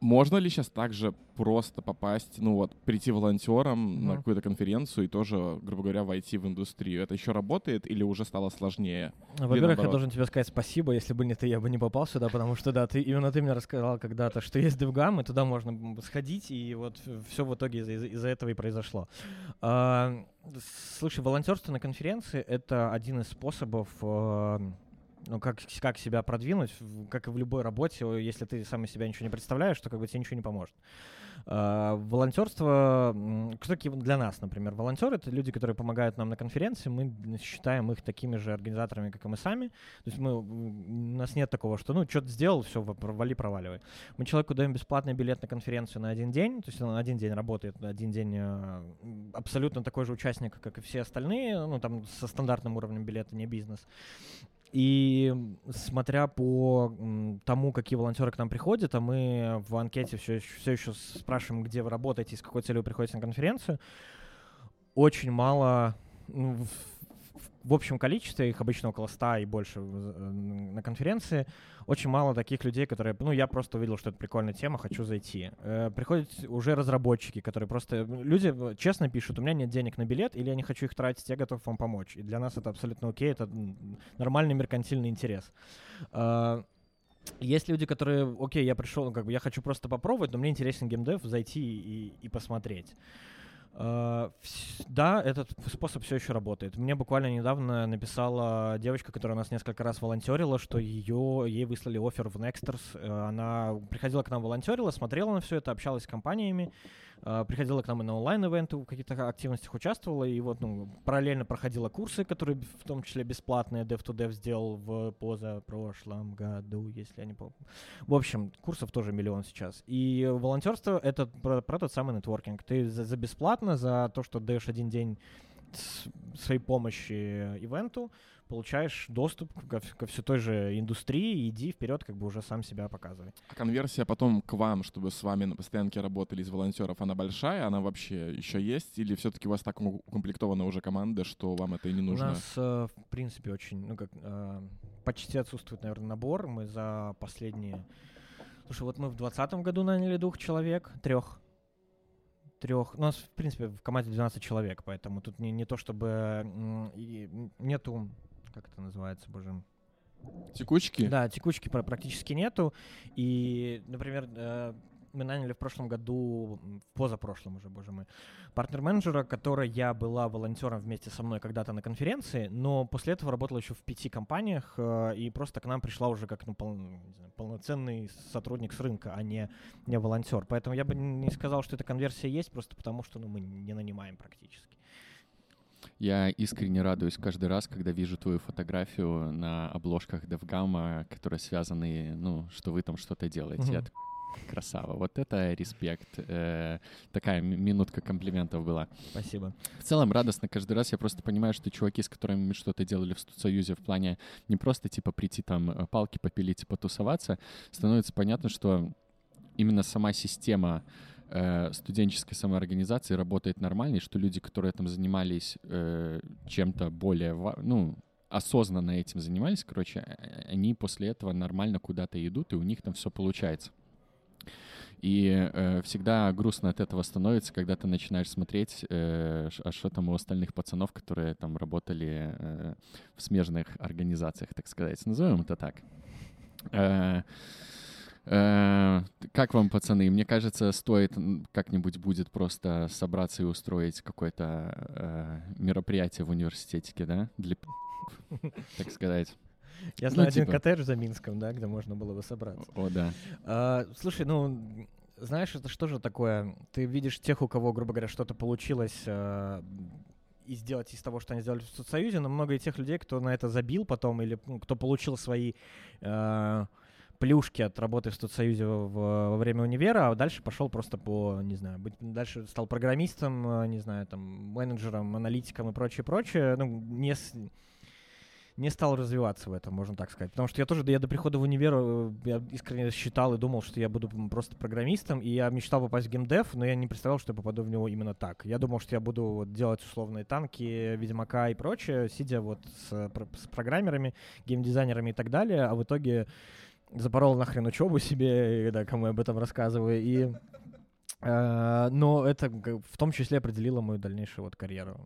Можно ли сейчас также просто попасть, ну вот, прийти волонтером на Мгм. какую-то конференцию и тоже, грубо говоря, войти в индустрию? Это еще работает или уже стало сложнее? Во-первых, я должен тебе сказать спасибо, если бы не ты, я бы не попал сюда, потому что, да, ты именно ты мне рассказал когда-то, что есть DevGam, и туда можно сходить, и вот все в итоге из- из- из-за этого и произошло. А, Слушай, волонтерство на конференции — это один из способов а, ну, как, как себя продвинуть, как и в любой работе, если ты сам из себя ничего не представляешь, то как бы тебе ничего не поможет. А, волонтерство, кто для нас, например, волонтеры это люди, которые помогают нам на конференции, мы считаем их такими же организаторами, как и мы сами. То есть мы, у нас нет такого, что ну что-то сделал, все, вали, проваливай. Мы человеку даем бесплатный билет на конференцию на один день, то есть он один день работает, один день э, абсолютно такой же участник, как и все остальные, ну там со стандартным уровнем билета, не бизнес. И смотря по тому, какие волонтеры к нам приходят, а мы в анкете все все еще спрашиваем, где вы работаете и с какой целью вы приходите на конференцию, очень мало ну, в, общем количестве, их обычно около 100 и больше в- на конференции, очень мало таких людей, которые, ну, я просто увидел, что это прикольная тема, хочу зайти. Э, приходят уже разработчики, которые просто, люди э, честно пишут, у меня нет денег на билет, или я не хочу их тратить, я готов вам помочь. И для нас это абсолютно окей, это нормальный меркантильный интерес. Э, есть люди, которые, окей, я пришел, ну, как бы я хочу просто попробовать, но мне интересен геймдев, зайти и, и посмотреть. Э, Да, этот способ все еще работает. Мне буквально недавно написала девочка, которая у нас несколько раз волонтерила, что ее, ей выслали офер в Nexters. Э, Она приходила к нам волонтерила, смотрела на все это, общалась с компаниями, приходила к нам и на онлайн-ивенты, в каких-то активностях участвовала, и вот ну, параллельно проходила курсы, которые в том числе бесплатные Dev2Dev сделал в позапрошлом году, если я не помню. В общем, курсов тоже миллион сейчас. И волонтерство — это про, про тот самый нетворкинг. Ты за, за бесплатно, за то, что даешь один день своей помощи ивенту, получаешь доступ ко, ко все той же индустрии, иди вперед, как бы уже сам себя показывай. А конверсия потом к вам, чтобы с вами на постоянке работали из волонтеров, она большая, она вообще еще есть? Или все-таки у вас так у- укомплектована уже команда, что вам это и не У нужно? нас, э, в принципе, очень, ну как, э, почти отсутствует, наверное, набор. Мы за последние... Слушай, вот мы в 2020 году наняли двух человек, трех. Трех. У нас, в принципе, в команде 12 человек, поэтому тут не, не то чтобы... и нету... Как это называется, боже? Текучки? Да, текучки пра- практически нету. И, например, э, мы наняли в прошлом году, позапрошлом уже, боже мой, партнер-менеджера, которая была волонтером вместе со мной когда-то на конференции, но после этого работала еще в пяти компаниях э, и просто к нам пришла уже как ну, пол- знаю, полноценный сотрудник с рынка, а не, не волонтер. Поэтому я бы не сказал, что эта конверсия есть, просто потому что ну, мы не нанимаем практически. Я искренне радуюсь каждый раз, когда вижу твою фотографию на обложках DevGAMM а, которые связаны, ну, что вы там что-то делаете. Я Мгм. такой, красава. Вот это респект. Э, такая ми- минутка комплиментов была. Спасибо. В целом радостно каждый раз. Я просто понимаю, что чуваки, с которыми мы что-то делали в Студсоюзе в плане не просто типа прийти там э, палки попилить и потусоваться, становится понятно, что именно сама система э, студенческой самоорганизации работает нормально, и что люди, которые там занимались э, чем-то более, ну, осознанно этим занимались, короче, э, они после этого нормально куда-то идут, и у них там все получается. И э, всегда грустно от этого становится, когда ты начинаешь смотреть, э, а что там у остальных пацанов, которые там работали э, в смежных организациях, так сказать. Назовем это так. Э, э, как вам, пацаны? Мне кажется, стоит как-нибудь будет просто собраться и устроить какое-то э, мероприятие в университетике, да? Для так сказать. Я Ну, знаю один типа. коттедж за Минском, да, где можно было бы собраться. О, да. А, слушай, ну, знаешь, это что же такое? Ты видишь тех, у кого, грубо говоря, что-то получилось а, и сделать из того, что они сделали в соцсоюзе, но много и тех людей, кто на это забил потом, или ну, кто получил свои а, плюшки от работы в соцсоюзе во, время универа, а дальше пошел просто по, не знаю, быть, дальше стал программистом, а, не знаю, там, менеджером, аналитиком и прочее, прочее, ну, не не стал развиваться в этом, можно так сказать. Потому что я тоже, я до прихода в универ, э, я искренне считал и думал, что я буду просто программистом, и я мечтал попасть в геймдев, но я не представлял, что я попаду в него именно так. Я думал, что я буду вот делать условные танки, Ведьмака и прочее, сидя вот с, э, с программерами, геймдизайнерами и так далее, а в итоге запорол нахрен учебу себе, да, кому я об этом рассказываю, и... э, но это в том числе определило мою дальнейшую вот карьеру.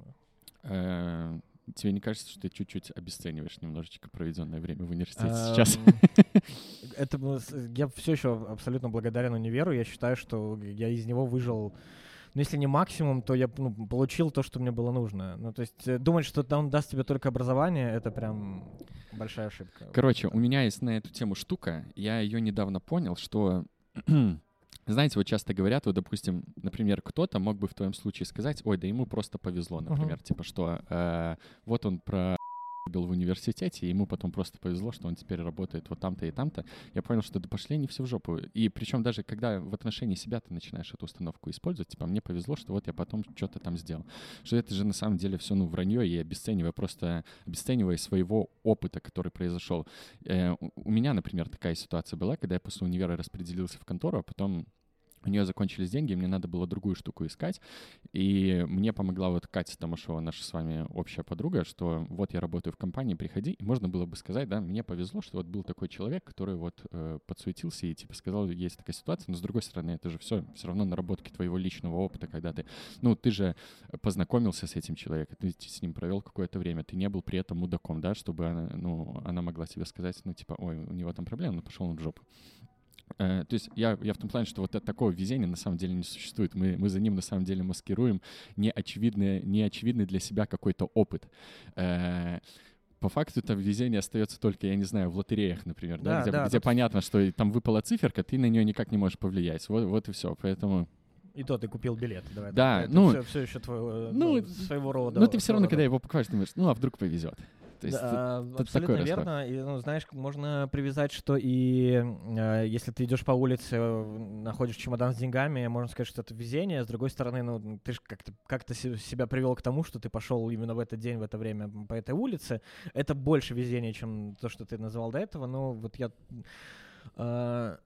Э, Тебе не кажется, что ты чуть-чуть обесцениваешь немножечко проведенное время в университете Эм, сейчас? Это я все еще абсолютно благодарен универу. Я считаю, что я из него выжил. Ну, если не максимум, то я ну, получил то, что мне было нужно. Ну, то есть э, думать, что он даст тебе только образование, это прям большая ошибка. Короче, у меня есть на эту тему штука. Я ее недавно понял, что знаете, вот часто говорят, вот, допустим, например, кто-то мог бы в твоем случае сказать, ой, да ему просто повезло, например, Мгм. типа, что э, вот он про был в университете, и ему потом просто повезло, что он теперь работает вот там-то и там-то. Я понял, что да пошли они все в жопу. И причем даже когда в отношении себя ты начинаешь эту установку использовать, типа, мне повезло, что вот я потом что-то там сделал. Что это же на самом деле все, ну, вранье, и обесценивая просто, обесценивая своего опыта, который произошел. Э, у- меня, например, такая ситуация была, когда я после универа распределился в контору, а потом у нее закончились деньги, мне надо было другую штуку искать. И мне помогла вот Катя Томашова, наша с вами общая подруга, что вот я работаю в компании, приходи. И можно было бы сказать, да, мне повезло, что вот был такой человек, который вот э, подсуетился и типа сказал, есть такая ситуация. Но с другой стороны, это же все все равно наработки твоего личного опыта, когда ты, ну, ты же познакомился с этим человеком, ты с ним провел какое-то время, ты не был при этом мудаком, да, чтобы она, ну, она могла тебе сказать, ну, типа, ой, у него там проблема, ну, пошел он в жопу. Э, То есть я, я в том плане, что вот это- такого везения на самом деле не существует. Мы, мы за ним на самом деле маскируем неочевидный, неочевидный для себя какой-то опыт. Э, По факту там везение остается только, я не знаю, в лотереях, например, да, Да, где, да, где тут- понятно, что там выпала циферка, ты на нее никак не можешь повлиять. Вот, вот и все. Поэтому, И то ты купил билет. Давай, Да, это ну, все, все еще твоего, ну, ну, своего рода. но ты все равно, своего когда рода. его покупаешь, думаешь, ну а вдруг повезет. То есть Да, тут абсолютно такой расклад. верно. И, ну, знаешь, можно привязать, что и э, если ты идешь по улице, э, находишь чемодан с деньгами, можно сказать, что это везение. С другой стороны, ну, ты же как-то как себя привел к тому, что ты пошел именно в этот день, в это время по этой улице. Это больше везение, чем то, что ты называл до этого. Но вот я э,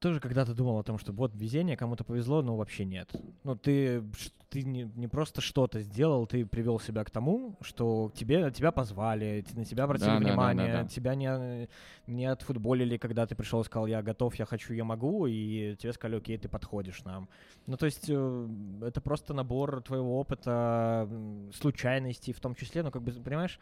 тоже когда-то думал о том, что вот везение, кому-то повезло, но вообще нет. Ну, ты, ты не, не просто что-то сделал, ты привел себя к тому, что тебе, тебя позвали, на тебя обратили Да, да, да, да, внимание, да. тебя не, не отфутболили, когда ты пришел и сказал, я готов, я хочу, я могу, и тебе сказали, окей, ты подходишь нам. Ну, то есть э, это просто набор твоего опыта, случайностей в том числе, ну, как бы, понимаешь,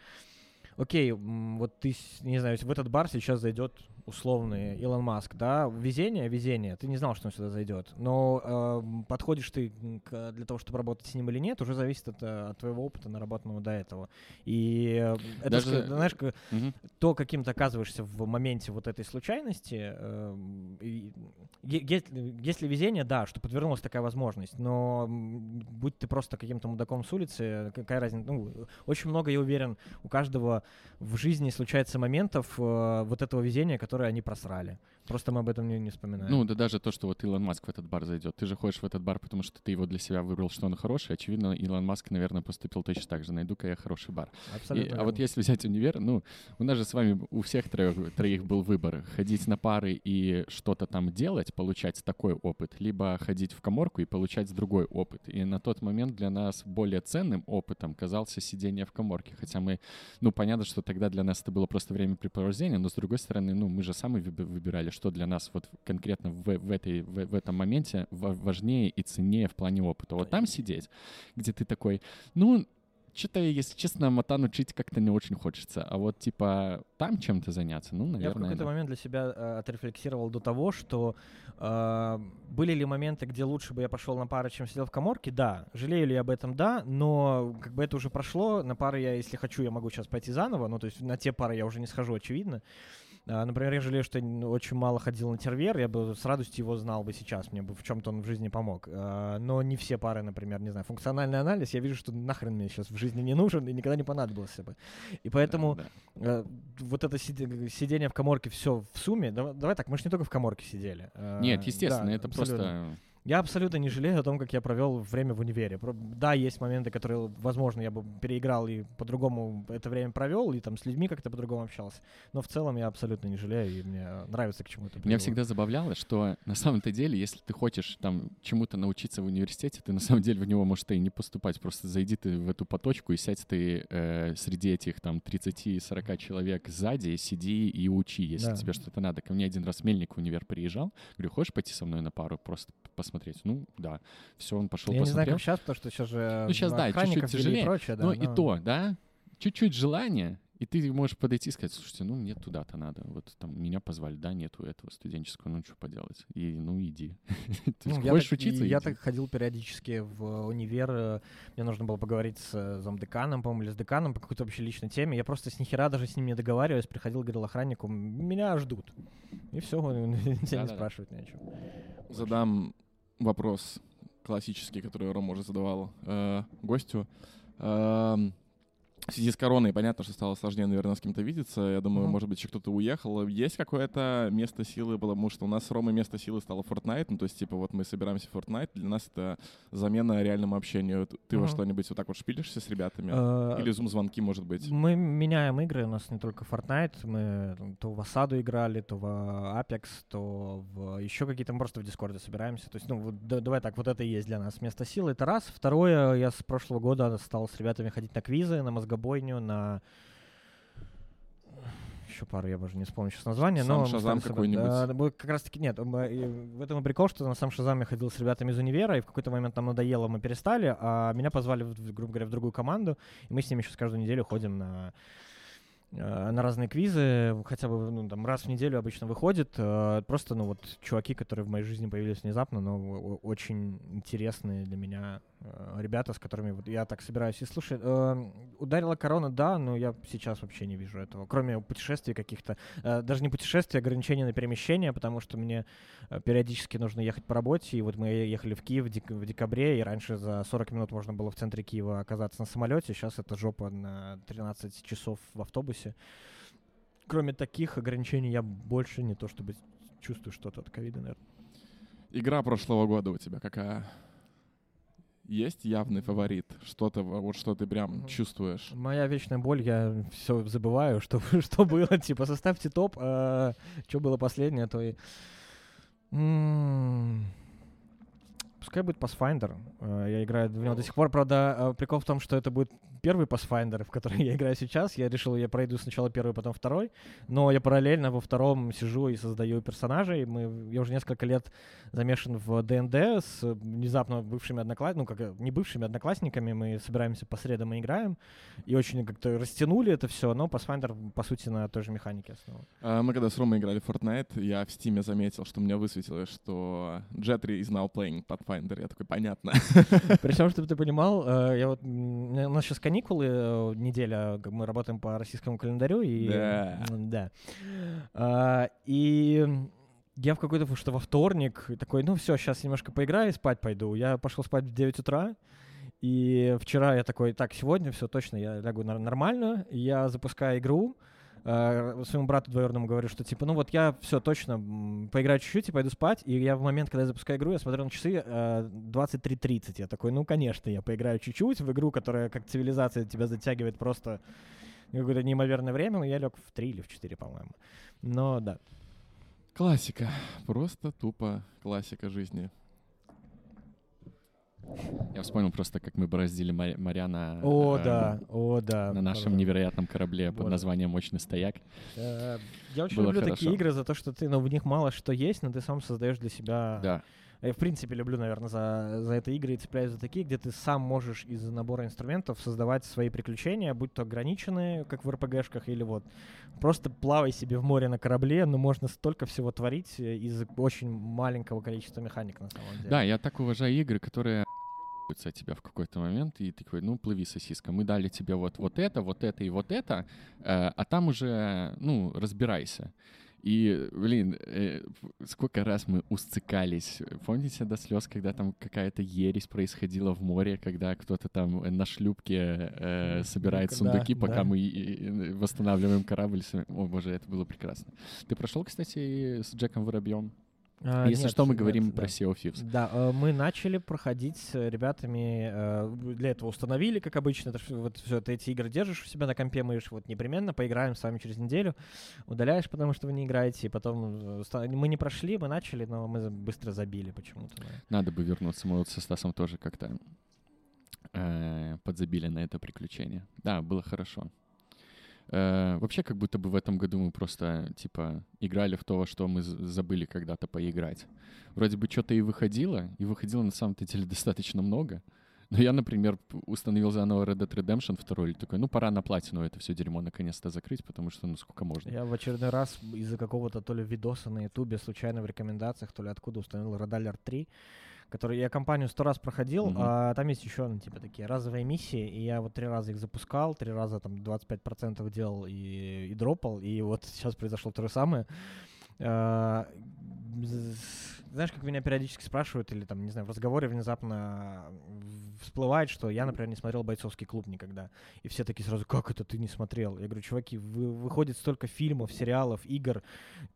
окей, вот ты, не знаю, в этот бар сейчас зайдет условный Илон Маск, да, везение, везение, ты не знал, что он сюда зайдет, но э, подходишь ты к- для того, чтобы работать с ним или нет, уже зависит от, э, от твоего опыта, наработанного до этого. И э, это, Даже- ска- знаешь, Мгм. то, каким ты оказываешься в моменте вот этой случайности, эм, и если, если везение, да, что подвернулась такая возможность, но будь ты просто каким-то мудаком с улицы, какая разница, ну, очень много, я уверен, у каждого в жизни случается моментов э, вот этого везения, которые они просрали. Просто мы об этом не, не вспоминаем. Ну, да даже то, что вот Илон Маск в этот бар зайдет. Ты же ходишь в этот бар, потому что ты его для себя выбрал, что он хороший. Очевидно, Илон Маск, наверное, поступил точно так же. Найду-ка я хороший бар. И- Абсолютно а вот если взять универ, ну, у нас же с вами у всех троих, троих был выбор. Ходить на пары и что-то там делать, получать такой опыт, либо ходить в коморку и получать другой опыт. И на тот момент для нас более ценным опытом казался сидение в коморке. Хотя мы, ну, понятно, что тогда для нас это было просто времяпрепровождение, но с другой стороны, ну, мы же сами выб- выбирали, что для нас вот конкретно в, в, этой, в, в этом моменте ва- важнее и ценнее в плане опыта. Вот там сидеть, где ты такой, ну, что-то, если честно, матан учить как-то не очень хочется. А вот, типа, там чем-то заняться, ну, Я в наверное, какой-то да. момент для себя э, отрефлексировал до того, что э, были ли моменты, где лучше бы я пошел на пары, чем сидел в коморке? Да. Жалею ли я об этом? Да. Но как бы это уже прошло. На пары я, если хочу, я могу сейчас пойти заново. Ну, то есть на те пары я уже не схожу, очевидно. Например, я жалею, что я очень мало ходил на тервер, я бы с радостью его знал бы сейчас, мне бы в чем-то он в жизни помог. А, Но не все пары, например, не знаю, функциональный анализ, я вижу, что нахрен мне сейчас в жизни не нужен и никогда не понадобился бы. И поэтому Да, да. Э, вот это сиде- сидение в коморке все в сумме. Давай, так, мы же не только в коморке сидели. Э, Нет, естественно, да, это абсолютно. просто... Я абсолютно не жалею о том, как я провел время в универе. Да, есть моменты, которые, возможно, я бы переиграл и по-другому это время провел, и там с людьми как-то по-другому общался. Но в целом я абсолютно не жалею, и мне нравится к чему это Меня всегда забавляло, что на самом-то деле, если ты хочешь там чему-то научиться в университете, ты на самом деле в него можешь и не поступать. Просто зайди ты в эту поточку и сядь ты э, среди этих там 30-40 человек сзади, сиди и учи, если Да. тебе что-то надо. Ко мне один раз Мельник в универ приезжал. Говорю, хочешь пойти со мной на пару, просто п- посмотреть? Ну, да. Все, он пошел, Я не знаю, посмотрел. как сейчас, потому что сейчас же Ну, щас, да, охранников чуть-чуть ввели и тяжелее, прочее. Да, ну и но- то, да, чуть-чуть желание, и ты можешь подойти и сказать, слушайте, ну мне туда-то надо, вот там меня позвали, да, нету этого студенческого, ну что поделать, и ну иди. Ты Ну, я хочешь так- учиться, Я так ходил периодически в универ. э, Мне нужно было поговорить с э, замдеканом, по-моему, или с деканом по какой-то вообще личной теме. Я просто с нихера даже с ним не договариваюсь. Приходил, говорил охраннику, меня ждут. И все, тебя не Да-да-да. спрашивать ни о чем. Задам вопрос классический, который Рома уже задавал э, гостю. Эм, в связи с короной понятно, что стало сложнее, наверное, с кем-то видеться. Я думаю, Мгм. может быть, еще кто-то уехал. Есть какое-то место силы, потому что у нас с Ромой место силы стало Fortnite. Ну, то есть, типа, вот мы собираемся в Fortnite, для нас это замена реальному общению. Ты во Мгм. что-нибудь вот так вот шпилишься с ребятами? Э, Или зум-звонки, может быть? Мы меняем игры, у нас не только Fortnite, мы то в Осаду играли, то в Apex, то в еще какие-то, мы просто в Дискорде собираемся. То есть, ну, вот, да- давай так, вот это и есть для нас место силы. Это раз. Второе, я с прошлого года стал с ребятами ходить на квизы, на мозгобойню, на еще пару, я уже не вспомню сейчас название, Сам но... Шазам какой-нибудь? Да, как раз таки нет. В этом и прикол, что на сам Шазам я ходил с ребятами из универа, и в какой-то момент нам надоело, мы перестали, а меня позвали, в- грубо говоря, в другую команду, и мы с ними сейчас каждую неделю ходим на на разные квизы, хотя бы ну, там, раз в неделю обычно выходит. э, Просто, ну, вот чуваки, которые в моей жизни появились внезапно, но очень интересные для меня э, ребята, с которыми вот я так собираюсь. И слушай, э, ударила корона, да, но я сейчас вообще не вижу этого. Кроме путешествий каких-то, э, даже не путешествий, ограничений на перемещение, потому что мне э, периодически нужно ехать по работе. И вот мы ехали в Киев в декабре, и раньше за 40 минут можно было в центре Киева оказаться на самолете. Сейчас это жопа на 13 часов в автобусе. Кроме таких ограничений я больше не то чтобы чувствую что-то от ковида, наверное. Игра прошлого года у тебя какая? Есть явный фаворит? Что-то, вот что ты прям чувствуешь? Моя вечная боль, я все забываю, что, что было. Типа, составьте топ, что было последнее, то и... Пускай будет Pathfinder. Э, Я играю в него до сих пор. Правда, э, прикол в том, что это будет первый Pathfinder, в который я играю сейчас. Я решил, я пройду сначала первый, потом второй. Но я параллельно во втором сижу и создаю персонажей. Мы, я уже несколько лет замешан в ДНД с внезапно бывшими одноклассниками, ну, как не бывшими одноклассниками. Мы собираемся по средам и играем. И очень как-то растянули это все, но Pathfinder, по сути, на той же механике основан. А, Мы когда с Ромой играли в Fortnite, я в Стиме заметил, что меня высветилось, что Jetri is now playing Pathfinder. Я такой, понятно. Причем, чтобы ты понимал, э, я вот, у нас сейчас каникулы, э, неделя, мы работаем по российскому календарю, и... Да. Да. А, И я в какой-то, что во вторник, такой, ну все, сейчас немножко поиграю и спать пойду. Я пошел спать в 9 утра, и вчера я такой, так, сегодня все точно, я лягу нормально, я запускаю игру, э, своему брату двоюродному говорю, что типа, ну вот я все точно поиграю чуть-чуть и пойду спать. И я в момент, когда я запускаю игру, я смотрю на часы э, 23.30. Я такой, ну конечно, я поиграю чуть-чуть в игру, которая как цивилизация тебя затягивает просто какое-то неимоверное время. Но я лег в 3 или в 4, по-моему. Но да. Классика. Просто тупо классика жизни. Я вспомнил просто, как мы бороздили моря, на, О, э, да, о, да. на нашем правда. невероятном корабле под Боже. названием «Мощный стояк». Э, Я очень Было люблю такие хорошо. игры за то, что ты, ну, в них мало что есть, но ты сам создаешь для себя Да, Я, в принципе, люблю, наверное, за, за это игры и цепляюсь за такие, где ты сам можешь из набора инструментов создавать свои приключения, будь то ограниченные, как в РПГшках, или вот просто плавай себе в море на корабле, но можно столько всего творить э, из очень маленького количества механик на самом деле. да, я так уважаю игры, которые от тебя в какой-то момент, и ты такой, ну, плыви, сосиска, мы дали тебе вот, вот это, вот это и вот это, э, а там уже, ну, разбирайся. И, блин, э, сколько раз мы усцикались. Помните до слез, когда там какая-то ересь происходила в море, когда кто-то там на шлюпке э, собирает Да, сундуки, пока да. мы восстанавливаем корабль. О боже, это было прекрасно. Ты прошел, кстати, с Джеком Воробьем? А, Если нет, что, мы нет, говорим да. про Sea of Thieves. Да, э, мы начали проходить с ребятами, э, для этого установили, как обычно, это, вот все, ты эти игры держишь у себя на компе, мы ж вот непременно поиграем с вами через неделю, удаляешь, потому что вы не играете, и потом э, мы не прошли, мы начали, но мы быстро забили почему-то. да. Надо бы вернуться. Мы вот со Стасом тоже как-то э, подзабили на это приключение. Да, было хорошо. Э, вообще, как будто бы в этом году мы просто, типа, играли в то, во что мы забыли когда-то поиграть. Вроде бы что-то и выходило, и выходило на самом-то деле достаточно много. Но я, например, установил заново Red Dead Redemption 2 и такой, ну, пора на платину это все дерьмо наконец-то закрыть, потому что, ну, сколько можно. Я в очередной раз из-за какого-то то ли видоса на ютубе, случайно в рекомендациях, то ли откуда установил Red Alert 3, который я компанию сто раз проходил, Мгм. а там есть еще, ну, типа, такие разовые миссии, и я вот три раза их запускал, три раза там 25% делал и, и дропал, и вот сейчас произошло то же самое. А, знаешь, как меня периодически спрашивают, или там, не знаю, в разговоре внезапно всплывает, что я, например, не смотрел «Бойцовский клуб» никогда. И все такие сразу, как это ты не смотрел? Я говорю, чуваки, вы, выходит столько фильмов, сериалов, игр,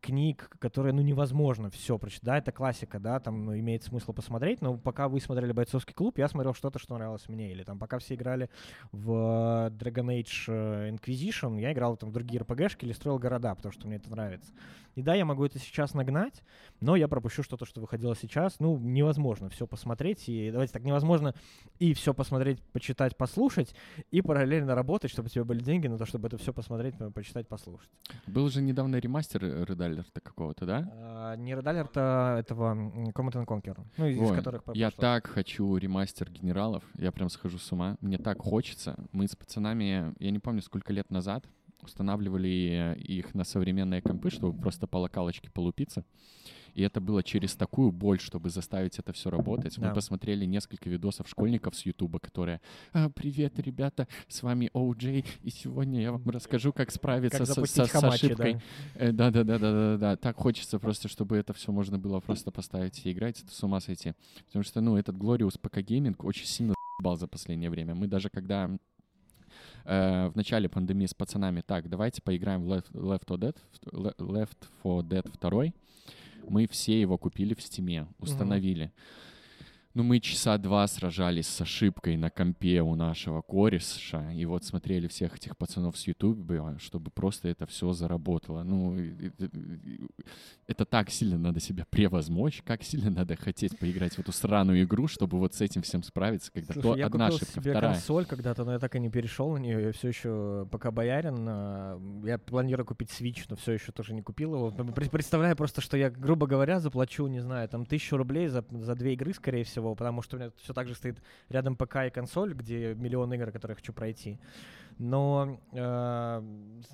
книг, которые, ну, невозможно все прочитать. Да, это классика, да, там ну, имеет смысл посмотреть, но пока вы смотрели «Бойцовский клуб», я смотрел что-то, что нравилось мне. Или там, пока все играли в Dragon Age э, Inquisition, я играл там в другие RPG-шки или строил города, потому что мне это нравится. И да, я могу это сейчас нагнать, но я пропущу что-то, что выходило сейчас. Ну, невозможно все посмотреть. И давайте так, невозможно и все посмотреть, почитать, послушать, и параллельно работать, чтобы у тебя были деньги на то, чтобы это все посмотреть, почитать, послушать. Был же недавно ремастер Редалерта какого-то, да? А, не Редалерта, этого Command Conquer, ну, из, вот. которых Я так хочу ремастер генералов, я прям схожу с ума. Мне так хочется. Мы с пацанами, я не помню, сколько лет назад, устанавливали их на современные компы, чтобы просто по локалочке полупиться. И это было через такую боль, чтобы заставить это все работать. Да. Мы посмотрели несколько видосов школьников с Ютуба, которые а, «Привет, ребята, с вами О'Джей, и сегодня я вам расскажу, как справиться как с, с, с ошибкой». Э, да-да-да-да-да-да. Так хочется просто, чтобы это все можно было просто поставить и играть, это с ума сойти. Потому что, ну, этот Glorious PK Gaming очень сильно бал за последнее время. Мы даже когда э, в начале пандемии с пацанами, так, давайте поиграем в Left, Left 4 Dead, Left 4 Dead 2, мы все его купили в стиме, установили. Mm-hmm. Ну, мы часа два сражались с ошибкой на компе у нашего кореша, и вот смотрели всех этих пацанов с Ютуба, чтобы просто это все заработало. Ну, это, это так сильно надо себя превозмочь, как сильно надо хотеть поиграть в эту сраную игру, чтобы вот с этим всем справиться, когда Слушай, то я одна купил ошибка, себе вторая. консоль когда-то, но я так и не перешел на нее, я все еще, пока боярин, а, я планирую купить Switch, но все еще тоже не купил его. Представляю просто, что я, грубо говоря, заплачу, не знаю, там тысячу рублей за, за две игры, скорее всего, всего, потому что у меня все так же стоит рядом ПК и консоль, где миллион игр, которые я хочу пройти. Но, э,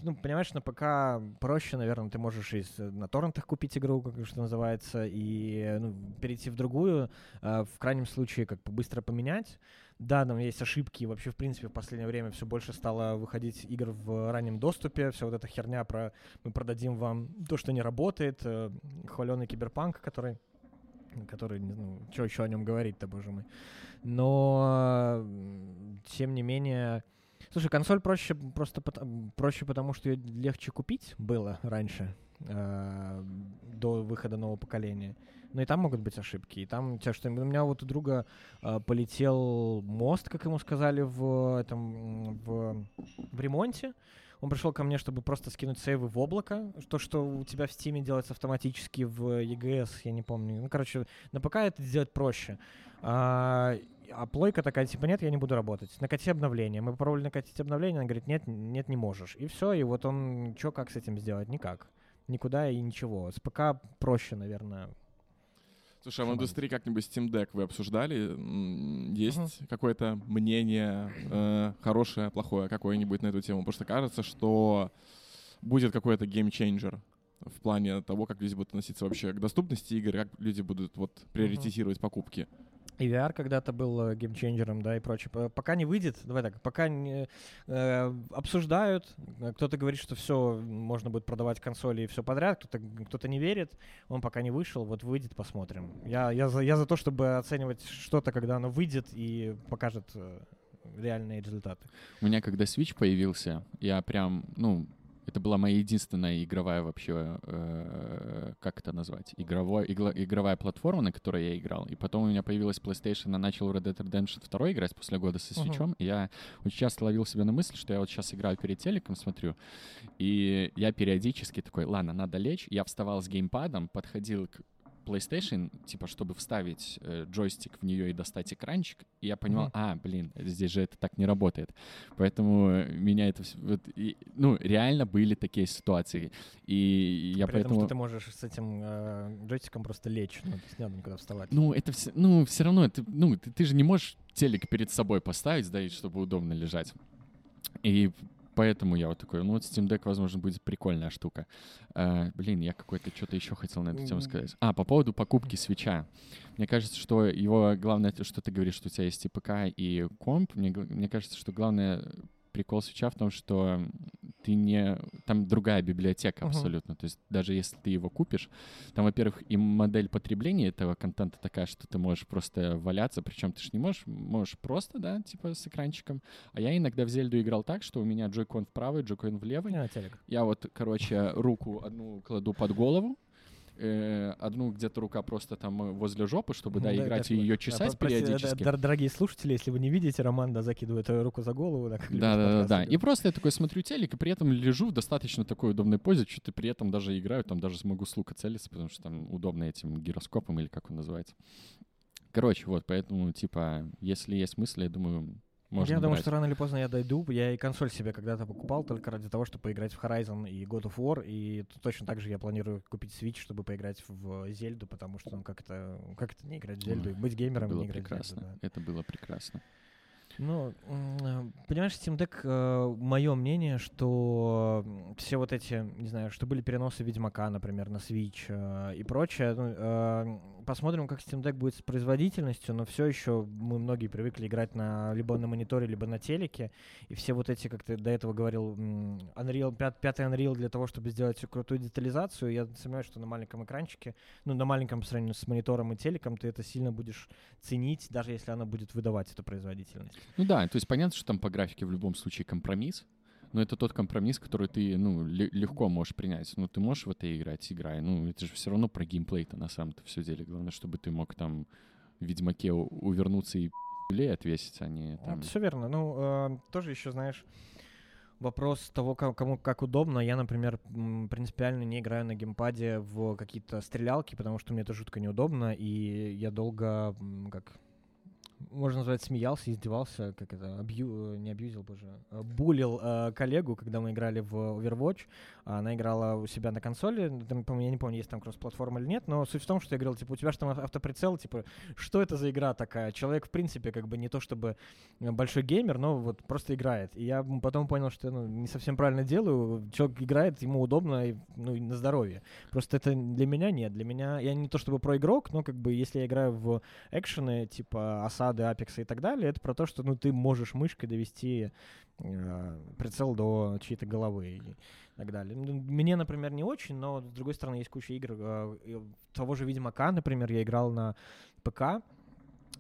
ну, понимаешь, на ПК проще, наверное, ты можешь и на торрентах купить игру, как что называется, и ну, перейти в другую, э, в крайнем случае, как бы быстро поменять. Да, там есть ошибки, вообще, в принципе, в последнее время все больше стало выходить игр в раннем доступе, вся вот эта херня про мы продадим вам то, что не работает, э, хваленый киберпанк, который который, ну, что еще о нем говорить-то, боже мой. Но, тем не менее... Слушай, консоль проще просто проще, потому что ее легче купить было раньше, э, до выхода нового поколения. Но и там могут быть ошибки. И там те, что у меня вот у друга э, полетел мост, как ему сказали, в этом в, в ремонте. Он пришел ко мне, чтобы просто скинуть сейвы в облако. То, что у тебя в Steam делается автоматически в EGS, я не помню. Ну, короче, на ПК это сделать проще. А, а плойка такая, типа, нет, я не буду работать. Накати обновление. Мы попробовали накатить обновление, она говорит, нет, нет, не можешь. И все, и вот он, что, как с этим сделать? Никак. Никуда и ничего. С ПК проще, наверное, Слушай, а в индустрии как-нибудь Steam Deck вы обсуждали? Есть uh-huh. какое-то мнение э, хорошее, плохое какое-нибудь на эту тему? Потому что кажется, что будет какой-то game changer в плане того, как люди будут относиться вообще к доступности игр, как люди будут вот приоритизировать uh-huh. покупки. И VR когда-то был э, game changer ом, да, и прочее. Пока не выйдет, давай так, пока не э, обсуждают, э, кто-то говорит, что все, можно будет продавать консоли и все подряд, кто-то кто не верит, он пока не вышел, вот выйдет, посмотрим. Я, я, за, я за то, чтобы оценивать что-то, когда оно выйдет и покажет э, реальные результаты. У меня, когда Switch появился, я прям, ну, это была моя единственная игровая вообще, э, как это назвать, игровой, игла, игровая платформа, на которой я играл. И потом у меня появилась PlayStation, я начал Red Dead Redemption 2 играть после года со свечом. Uh-huh. И я очень часто ловил себя на мысли, что я вот сейчас играю перед телеком, смотрю, и я периодически такой, ладно, надо лечь. Я вставал с геймпадом, подходил к PlayStation, типа, чтобы вставить э, джойстик в нее и достать экранчик, и я понимал, mm-hmm. а, блин, здесь же это так не работает. Поэтому меня это... Вот, и, ну, реально были такие ситуации. И я При поэтому... Этом, что ты можешь с этим э, джойстиком просто лечь, ну, не надо никуда вставать. Ну, это все... Ну, все равно, это, ну, ты, ты же не можешь телек перед собой поставить, да, и чтобы удобно лежать. И поэтому я вот такой, ну вот Steam Deck, возможно, будет прикольная штука. Uh, блин, я какой-то что-то еще хотел на эту тему сказать. А, по поводу покупки свеча. Мне кажется, что его главное, что ты говоришь, что у тебя есть и ПК, и комп. Мне, мне кажется, что главное прикол свеча в том, что ты не... Там другая библиотека Мгм. абсолютно. То есть даже если ты его купишь, там, во-первых, и модель потребления этого контента такая, что ты можешь просто валяться, причем ты же не можешь, можешь просто, да, типа с экранчиком. А я иногда в Зельду играл так, что у меня джойкон в правый, джойкон в левый. На телек. Я вот, короче, руку одну кладу под голову, э, одну где-то рука просто там э, возле жопы, чтобы, да, Да, играть да, и ее А, чесать прости, периодически. да, дор- Дорогие слушатели, если вы не видите, Роман, да, закидывает руку за голову. Да, как Да, да, да, да. И просто я такой смотрю телек, и при этом лежу в достаточно такой удобной позе, что-то при этом даже играю, там даже смогу с лука целиться, потому что там удобно этим гироскопом или как он называется. Короче, вот, поэтому, типа, если есть мысли, я думаю, можно я думаю, что рано или поздно я дойду. Я и консоль себе когда-то покупал только ради того, чтобы поиграть в Horizon и God of War. И точно так же я планирую купить Switch, чтобы поиграть в Зельду, потому что, ну, как это, как это не играть в Зельду, быть геймером и было не играть прекрасно. в Зельду, да. Это было прекрасно. Ну, э, понимаешь, Steam Deck, мое мнение, что все вот эти, не знаю, что были переносы Ведьмака, например, на Switch э, и прочее, ну, э, посмотрим, как Steam Deck будет с производительностью, но все еще мы многие привыкли играть на либо на мониторе, либо на телеке, и все вот эти, как ты до этого говорил, Unreal, пят- пятый Unreal для того, чтобы сделать крутую детализацию, я сомневаюсь, что на маленьком экранчике, ну, на маленьком по сравнению с монитором и телеком, ты это сильно будешь ценить, даже если она будет выдавать эту производительность. Ну да, то есть понятно, что там по графике в любом случае компромисс, но это тот компромисс, который ты, ну, ле- легко можешь принять. Ну, ты можешь в это играть, играй. Ну, это же все равно про геймплей-то на самом-то все деле. Главное, чтобы ты мог там в Ведьмаке увернуться и пи***лей отвесить, а не там... Все верно. Ну, э, тоже еще, знаешь, вопрос того, кому как удобно. Я, например, принципиально не играю на геймпаде в какие-то стрелялки, потому что мне это жутко неудобно, и я долго, как можно назвать, смеялся, издевался, как это, абью, э, не абьюзил, боже, э, булил э, коллегу, когда мы играли в Overwatch. Она играла у себя на консоли, там, я не помню, есть там кросс-платформа или нет, но суть в том, что я говорил, типа, у тебя же там автоприцел, типа, что это за игра такая? Человек, в принципе, как бы не то чтобы э, большой геймер, но вот просто играет. И я потом понял, что ну, не совсем правильно делаю. Человек играет, ему удобно, и, ну, и на здоровье. Просто это для меня нет. Для меня, я не то чтобы про игрок, но как бы если я играю в экшены, типа осады, апекса и так далее, это про то, что ну, ты можешь мышкой довести э, прицел до чьей-то головы и так далее. Ну, Мне, например, не очень, но с другой стороны есть куча игр. э, того же Ведьмака, например, я играл на ПК,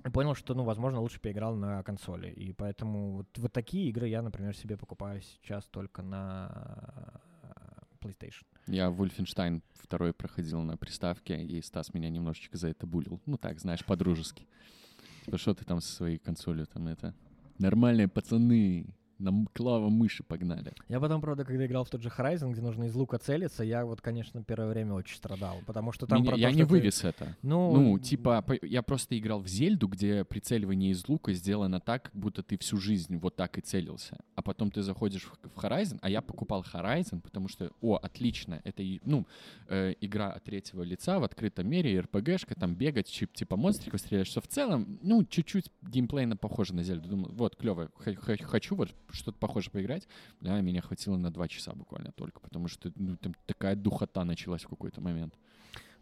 и понял, что, ну, возможно, лучше поиграл на консоли. И поэтому вот, вот такие игры я, например, себе покупаю сейчас только на э, PlayStation. Я Wolfenstein второй проходил на приставке, и Стас меня немножечко за это булил. Ну так, знаешь, по-дружески. Типа, что ты там со своей консолью там это... Нормальные пацаны, нам клава мыши погнали. Я потом, правда, когда играл в тот же Horizon, где нужно из лука целиться, я вот, конечно, первое время очень страдал, потому что там Меня- то, я что не ты- вывез это. Ну, Ну, типа, я просто играл в Зельду, где прицеливание из лука сделано так, как будто ты всю жизнь вот так и целился. А потом ты заходишь в, в Horizon, а я покупал Horizon, потому что, о, отлично, это, ну, э, игра от третьего лица в открытом мире, РПГшка, там бегать, чип, типа монстриков стрелять, что в целом, ну, чуть-чуть геймплейно похоже на Зельду. Думаю, вот, клево, хочу вот что-то похоже поиграть. Да, меня хватило на два часа буквально только, потому что ну, там такая духота началась в какой-то момент.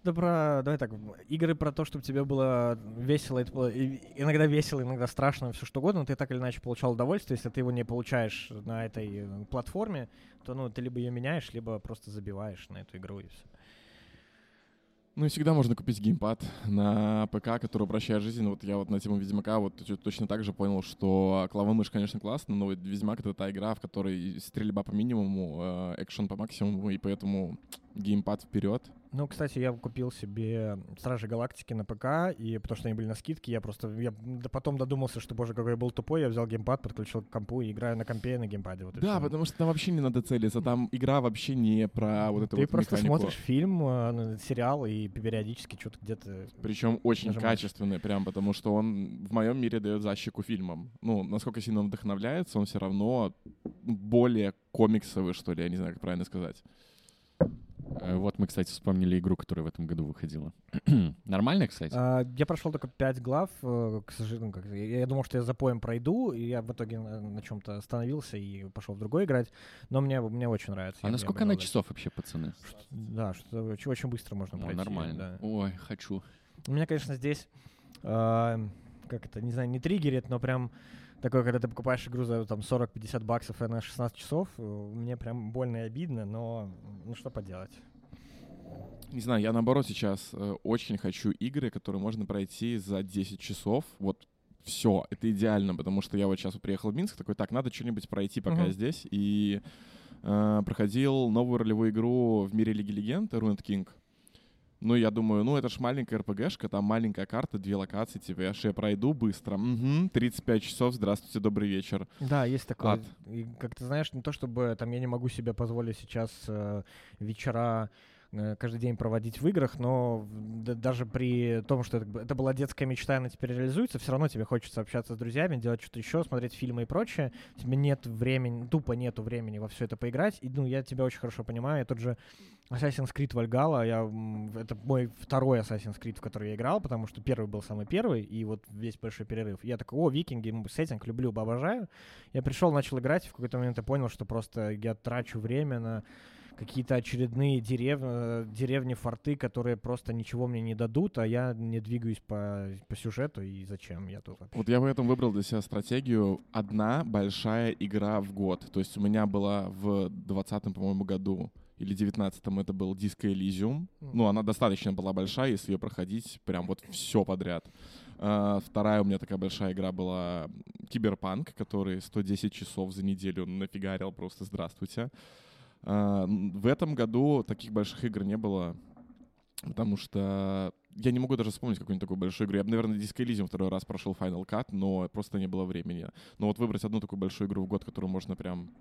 Да про, давай так, игры про то, чтобы тебе было весело, это было иногда весело, иногда страшно, все что угодно, но ты так или иначе получал удовольствие, если ты его не получаешь на этой э, платформе, то, ну, ты либо ее меняешь, либо просто забиваешь на эту игру и все. Ну и всегда можно купить геймпад на ПК, который упрощает жизнь. Вот я вот на тему Ведьмака вот точно так же понял, что клава мышь, конечно, классно, но вот Ведьмак — это та игра, в которой стрельба по минимуму, э, экшен по максимуму, и поэтому геймпад вперед. Ну, кстати, я купил себе Стражи Галактики на ПК, и потому что они были на скидке, я просто, я потом додумался, что, боже, какой я был тупой, я взял геймпад, подключил к компу и играю на компе и на геймпаде. Вот Да, всё. потому что там вообще не надо целиться, там игра вообще не про вот эту Ты вот просто механику. смотришь фильм, ну, сериал, и периодически что-то где-то... Причем очень Нажимаешь. качественный, прям потому что он в моем мире дает защику фильмам. Ну, насколько сильно он вдохновляется, он все равно более комиксовый, что ли, я не знаю, как правильно сказать. Э, Вот мы, кстати, вспомнили игру, которая в этом году выходила. Нормально, кстати? А, я прошел только 5 глав, э, к сожалению, как, я, я думал, что я за поем пройду, и я в итоге на, на чем-то остановился и пошел в другой играть, но мне, мне очень нравится. А я- на я сколько бы она часов вообще, пацаны? Да, что очень, быстро можно О, пройти. нормально. да. Ой, хочу. У меня, конечно, здесь, а, как это, не знаю, не триггерит, но прям такое, когда ты покупаешь игру за там 40-50 баксов и на 16 часов, э, мне прям больно и обидно, но ну что поделать. Не знаю, я наоборот сейчас э, очень хочу игры, которые можно пройти за 10 часов. Вот все, это идеально, потому что я вот сейчас приехал в Минск, такой, так, надо что-нибудь пройти, пока Мгм. я здесь. И э, проходил новую ролевую игру в мире Лиги Легенд, Ruined King. Ну, я думаю, ну, это ж маленькая РПГшка, там маленькая карта, две локации, типа, я же пройду быстро. Мгм, 35 часов, здравствуйте, добрый вечер. Да, есть такое. Ад. И, как ты знаешь, не то чтобы там я не могу себе позволить сейчас э, вечера каждый день проводить в играх, но даже при том, что это, это была детская мечта, она теперь реализуется, все равно тебе хочется общаться с друзьями, делать что-то еще, смотреть фильмы и прочее. Тебе нет времени, тупо нету времени во все это поиграть. И ну, я тебя очень хорошо понимаю. Я тот же Assassin's Creed Valhalla, я, это мой второй Assassin's Creed, в который я играл, потому что первый был самый первый, и вот весь большой перерыв. Я такой, о, викинги, сеттинг, люблю, обожаю. Я пришел, начал играть, и в какой-то момент я понял, что просто я трачу время на какие-то очередные дерев... э, деревни, форты, которые просто ничего мне не дадут, а я не двигаюсь по, по сюжету, и зачем я тут вообще? Вот я поэтому выбрал для себя стратегию одна большая игра в год. То есть у меня была в 20 по-моему, году или 19-м это был Disco Elysium. Ну, она достаточно была большая, если ее проходить прям вот все подряд. А, Вторая у меня такая большая игра была Киберпанк, который 110 часов за неделю нафигарил просто здравствуйте. Н- В этом году таких больших игр не было, потому что я не могу даже вспомнить какую-нибудь такую большую игру. Я бы, наверное, Disco Elysium второй раз прошел Final Cut, но просто не было времени. Но вот выбрать одну такую большую игру в год, которую можно прям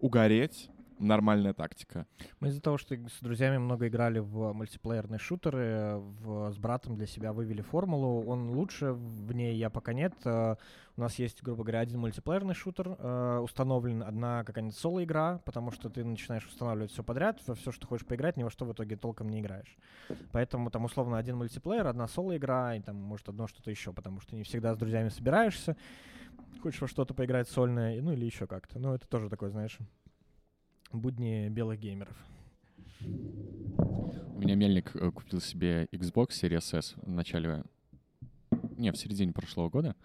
угореть, нормальная тактика. Мы из-за того, что с друзьями много играли в мультиплеерные шутеры, в, с братом для себя вывели формулу. Он лучше, в ней я пока нет. Э, У нас есть, грубо говоря, один мультиплеерный шутер э, установлен, одна какая-нибудь соло-игра, потому что ты начинаешь устанавливать все подряд, во все, что хочешь поиграть, ни во что в итоге толком не играешь. Поэтому там условно один мультиплеер, одна соло-игра, и там может одно что-то еще, потому что не всегда с друзьями собираешься. Хочешь во что-то поиграть сольное, ну или еще как-то. Ну, это тоже такой, знаешь, будни белых геймеров. У меня мельник э, купил себе Xbox Series S в начале... Не, в середине прошлого года.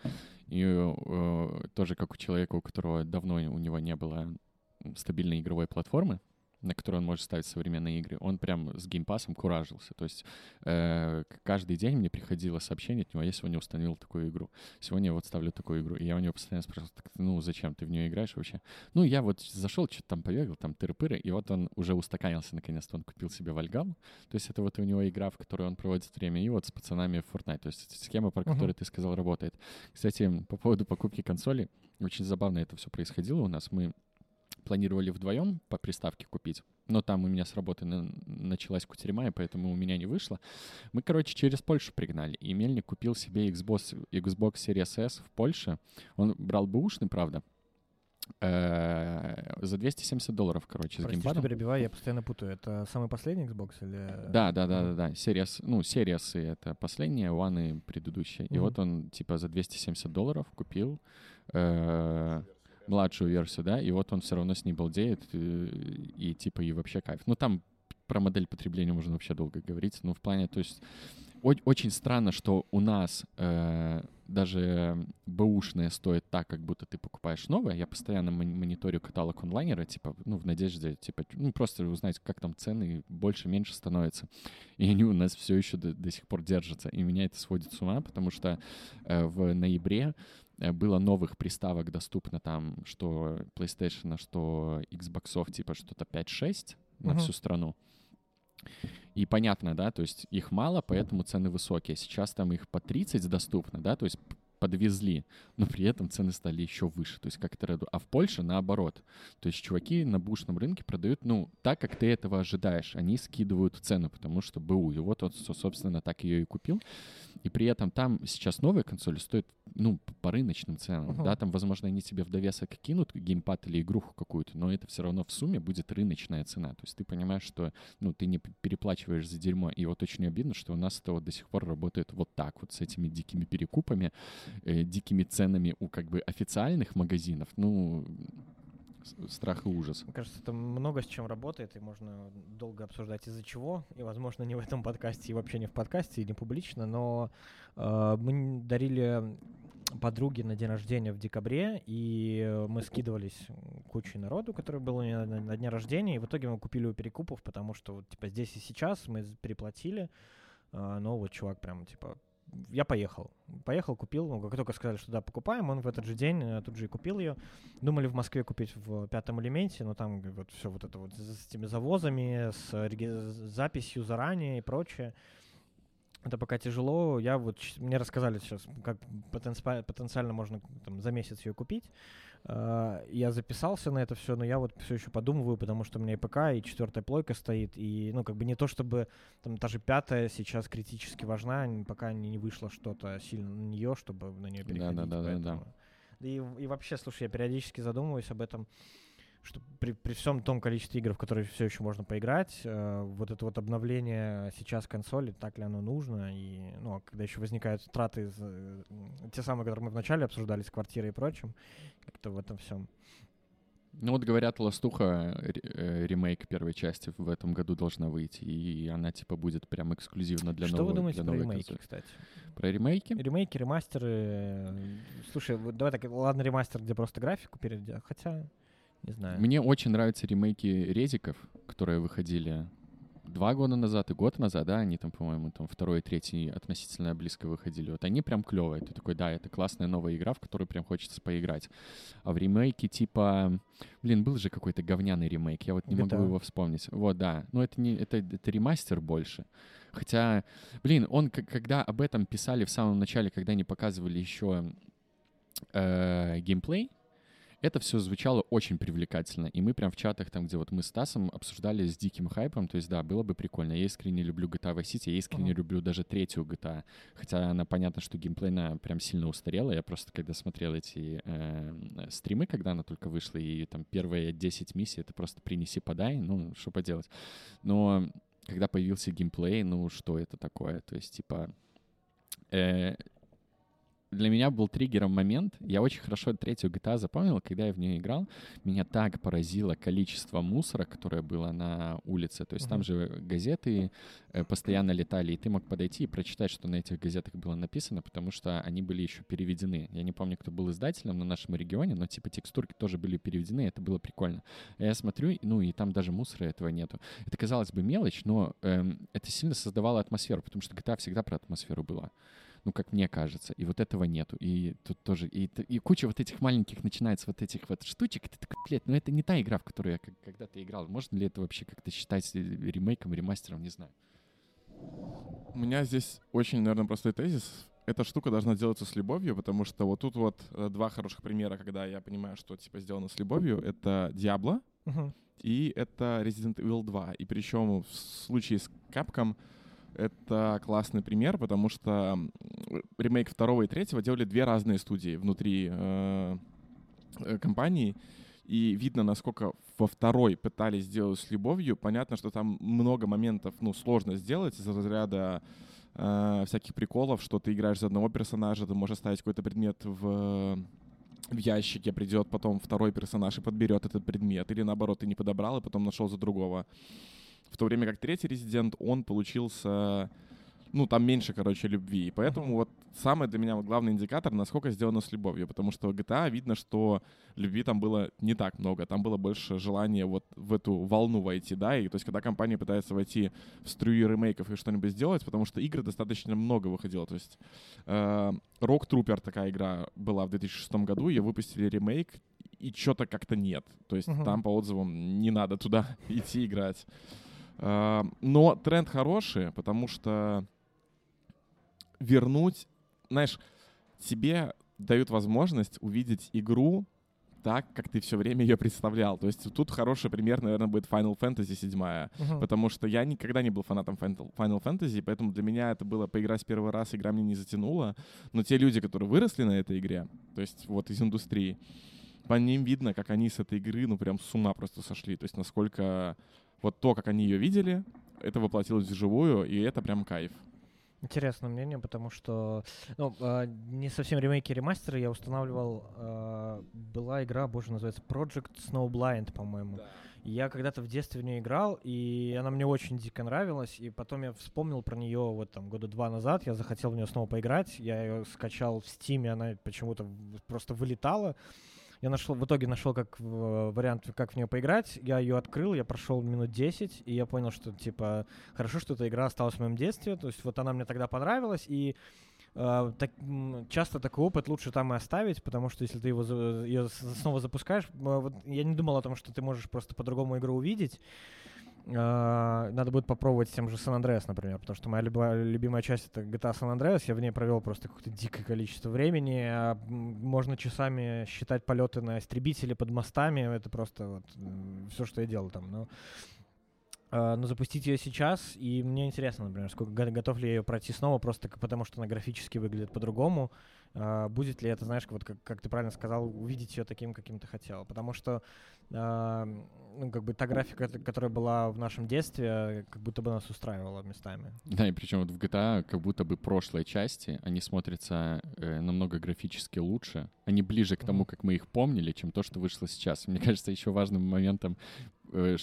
И э, тоже как у человека, у которого давно у него не было стабильной игровой платформы, на которой он может ставить современные игры, он прям с геймпасом куражился. То есть э, каждый день мне приходило сообщение от него, я сегодня установил такую игру, сегодня я вот ставлю такую игру. И я у него постоянно спрашивал, «Так, ну зачем ты в нее играешь вообще? Ну я вот зашел, что-то там побегал, там тыры-пыры, и вот он уже устаканился наконец-то, он купил себе Вальгалу, то есть это вот у него игра, в которой он проводит время, и вот с пацанами в Fortnite. То есть схема, про Мгм. которую ты сказал, работает. Кстати, по поводу покупки консоли, очень забавно это все происходило у нас. Мы планировали вдвоем по приставке купить, но там у меня с работы на- началась кутерьма, и поэтому у меня не вышло. Мы, короче, через Польшу пригнали, и Мельник купил себе Xbox, Xbox Series S в Польше. Он брал бэушный, правда, э, за 270 долларов, короче, с Прости, что геймпадом. перебиваю, я постоянно путаю. Это самый последний Xbox или... Да, да, да, да, да. Series, ну, Series это последняя, One и предыдущая. И Мгм. вот он, типа, за 270 долларов купил э, младшую версию, да, и вот он все равно с ней балдеет, э, и, типа, и вообще кайф. Ну, там про модель потребления можно вообще долго говорить, ну, в плане, то есть, очень странно, что у нас э, даже бэушная стоит так, как будто ты покупаешь новое. Я постоянно мон- мониторю каталог онлайнера, типа, ну, в надежде, типа, ну, просто узнать, как там цены больше-меньше становятся. И они у нас все еще до, до сих пор держатся. И меня это сводит с ума, потому что э, в ноябре было новых приставок доступно там, что PlayStation, что Xbox, типа, что-то 5-6 на Мгм. всю страну. И понятно, да, то есть их мало, поэтому цены высокие. Сейчас там их по 30 доступно, да, то есть подвезли, но при этом цены стали еще выше. То есть как это... А в Польше наоборот. То есть чуваки на бушном рынке продают, ну, так, как ты этого ожидаешь. Они скидывают цену, потому что БУ. И вот он, со- собственно, так ее и купил. И при этом там сейчас новая консоль стоит, ну, по рыночным ценам. Мгм. Да, там, возможно, они тебе в довесок кинут геймпад или игруху какую-то, но это все равно в сумме будет рыночная цена. То есть ты понимаешь, что, ну, ты не переплачиваешь за дерьмо. И вот очень обидно, что у нас это вот до сих пор работает вот так вот, с этими дикими перекупами, э, дикими ценами у как бы официальных магазинов. Ну, страх и ужас. Мне кажется, это много с чем работает, и можно долго обсуждать из-за чего, и, возможно, не в этом подкасте, и вообще не в подкасте, и не публично, но э, мы дарили подруги на день рождения в декабре, и мы скидывались кучей народу, который был у нее на, на дне рождения, и в итоге мы купили у перекупов, потому что вот, типа здесь и сейчас мы переплатили, а, но вот чувак прям типа я поехал. Поехал, купил. Ну, как только сказали, что да, покупаем, он в этот же день э, тут же и купил ее. Думали в Москве купить в пятом элементе, но там вот все вот это вот с этими завозами, с, с записью заранее и прочее. Это пока тяжело. Я вот мне рассказали сейчас, как потенциально можно там, за месяц ее купить. А, я записался на это все, но я вот все еще подумываю, потому что у меня и ПК, и четвертая плойка стоит, и, ну, как бы не то, чтобы там та же пятая сейчас критически важна, пока не вышло что-то сильно на нее, чтобы на нее переходить. Да, да, да, да, да. И, и вообще, слушай, я периодически задумываюсь об этом что при, при всем том количестве игр, в которые все еще можно поиграть, э, вот это вот обновление сейчас консоли, так ли оно нужно, и, ну, а когда еще возникают траты, э, те самые, которые мы вначале обсуждали с квартирой и прочим, как-то в этом всем. Ну вот говорят, Ластуха э, ремейк первой части в этом году должна выйти, и она типа будет прям эксклюзивно для Что нового. Что вы думаете про ремейки, консоли. кстати? Про ремейки? Ремейки, ремастеры. Слушай, давай так, ладно, ремастер, где просто графику перейдя, хотя не знаю. Мне очень нравятся ремейки резиков, которые выходили два года назад и год назад, да, они там, по-моему, там второй и третий относительно близко выходили. Вот они прям клевые. Ты такой, да, это классная новая игра, в которую прям хочется поиграть. А в ремейке типа... Блин, был же какой-то говняный ремейк, я вот не GTA. могу его вспомнить. Вот, да. Но это не... Это, это ремастер больше. Хотя, блин, он, когда об этом писали в самом начале, когда они показывали еще э, геймплей, это все звучало очень привлекательно. И мы прям в чатах, там, где вот мы с Тасом обсуждали с диким хайпом, то есть, да, было бы прикольно. Я искренне люблю GTA Vice City, я искренне uh-huh. люблю даже третью GTA. Хотя она, понятно, что геймплейна прям сильно устарела. Я просто, когда смотрел эти э, стримы, когда она только вышла, и там первые 10 миссий, это просто принеси, подай, ну, что поделать. Но когда появился геймплей, ну, что это такое? То есть, типа... Э, для меня был триггером момент. Я очень хорошо третью GTA запомнил, когда я в нее играл. Меня так поразило количество мусора, которое было на улице. То есть uh-huh. там же газеты э, постоянно летали, и ты мог подойти и прочитать, что на этих газетах было написано, потому что они были еще переведены. Я не помню, кто был издателем на нашем регионе, но типа текстурки тоже были переведены, это было прикольно. Я смотрю, ну и там даже мусора этого нету. Это казалось бы мелочь, но эм, это сильно создавало атмосферу, потому что GTA всегда про атмосферу была ну, как мне кажется. И вот этого нету. И тут тоже, и, и куча вот этих маленьких начинается вот этих вот штучек. Ты такой, блядь, ну это не та игра, в которую я когда-то играл. Можно ли это вообще как-то считать ремейком, ремастером, не знаю. У меня здесь очень, наверное, простой тезис. Эта штука должна делаться с любовью, потому что вот тут вот э, два хороших примера, когда я понимаю, что типа сделано с любовью. Это Diablo uh-huh. и это Resident Evil 2. И причем в случае с Capcom это классный пример, потому что ремейк второго и третьего делали две разные студии внутри э, э, компании, и видно, насколько во второй пытались сделать с любовью. Понятно, что там много моментов, ну, сложно сделать из разряда э, всяких приколов, что ты играешь за одного персонажа, ты можешь оставить какой-то предмет в в ящике придет потом второй персонаж и подберет этот предмет, или наоборот, ты не подобрал и потом нашел за другого. В то время как третий резидент, он получился ну, там меньше, короче, любви. И поэтому вот самый для меня главный индикатор, насколько сделано с любовью. Потому что GTA видно, что любви там было не так много. Там было больше желания вот в эту волну войти, да. И то есть, когда компания пытается войти в струю ремейков и что-нибудь сделать, потому что игр достаточно много выходило. То есть, э, Rock Trooper такая игра была в 2006 году, ее выпустили ремейк, и что-то как-то нет. То есть, uh-huh. там по отзывам не надо туда идти играть. А, но тренд хороший, потому что вернуть, знаешь, тебе дают возможность увидеть игру так, как ты все время ее представлял. То есть тут хороший пример, наверное, будет Final Fantasy 7, uh-huh. потому что я никогда не был фанатом Final Fantasy, поэтому для меня это было поиграть первый раз, игра мне не затянула. Но те люди, которые выросли на этой игре, то есть вот из индустрии, по ним видно, как они с этой игры, ну, прям с ума просто сошли. То есть насколько вот то, как они ее видели, это воплотилось вживую, и это прям кайф. Интересное мнение, потому что ну, э, не совсем ремейки, ремастеры я устанавливал. Э, была игра, боже, называется Project Snowblind, по-моему. Да. Я когда-то в детстве в нее играл, и она мне очень дико нравилась. И потом я вспомнил про нее вот там года два назад. Я захотел в нее снова поиграть. Я ее скачал в Стиме, она почему-то просто вылетала. Я нашел, в итоге нашел как вариант, как в нее поиграть. Я ее открыл, я прошел минут 10, и я понял, что, типа, хорошо, что эта игра осталась в моем детстве. То есть вот она мне тогда понравилась, и Uh, так, часто такой опыт лучше там и оставить, потому что если ты его ее снова запускаешь, вот я не думал о том, что ты можешь просто по-другому игру увидеть. Uh, надо будет попробовать тем же San Andreas, например, потому что моя любимая часть это GTA San Andreas. Я в ней провел просто какое-то дикое количество времени. А можно часами считать полеты на истребители под мостами. Это просто вот все, что я делал там. Но Uh, но запустить ее сейчас, и мне интересно, например, сколько готов ли я ее пройти снова, просто потому что она графически выглядит по-другому. Будет ли это, знаешь, вот как, как ты правильно сказал, увидеть ее таким, каким ты хотел. Потому что uh, ну, как бы та графика, которая была в нашем детстве, как будто бы нас устраивала местами. Да, и причем вот в GTA как будто бы прошлой части они смотрятся э, намного графически лучше. Они ближе к тому, как мы их помнили, чем то, что вышло сейчас. Мне кажется, еще важным моментом, э,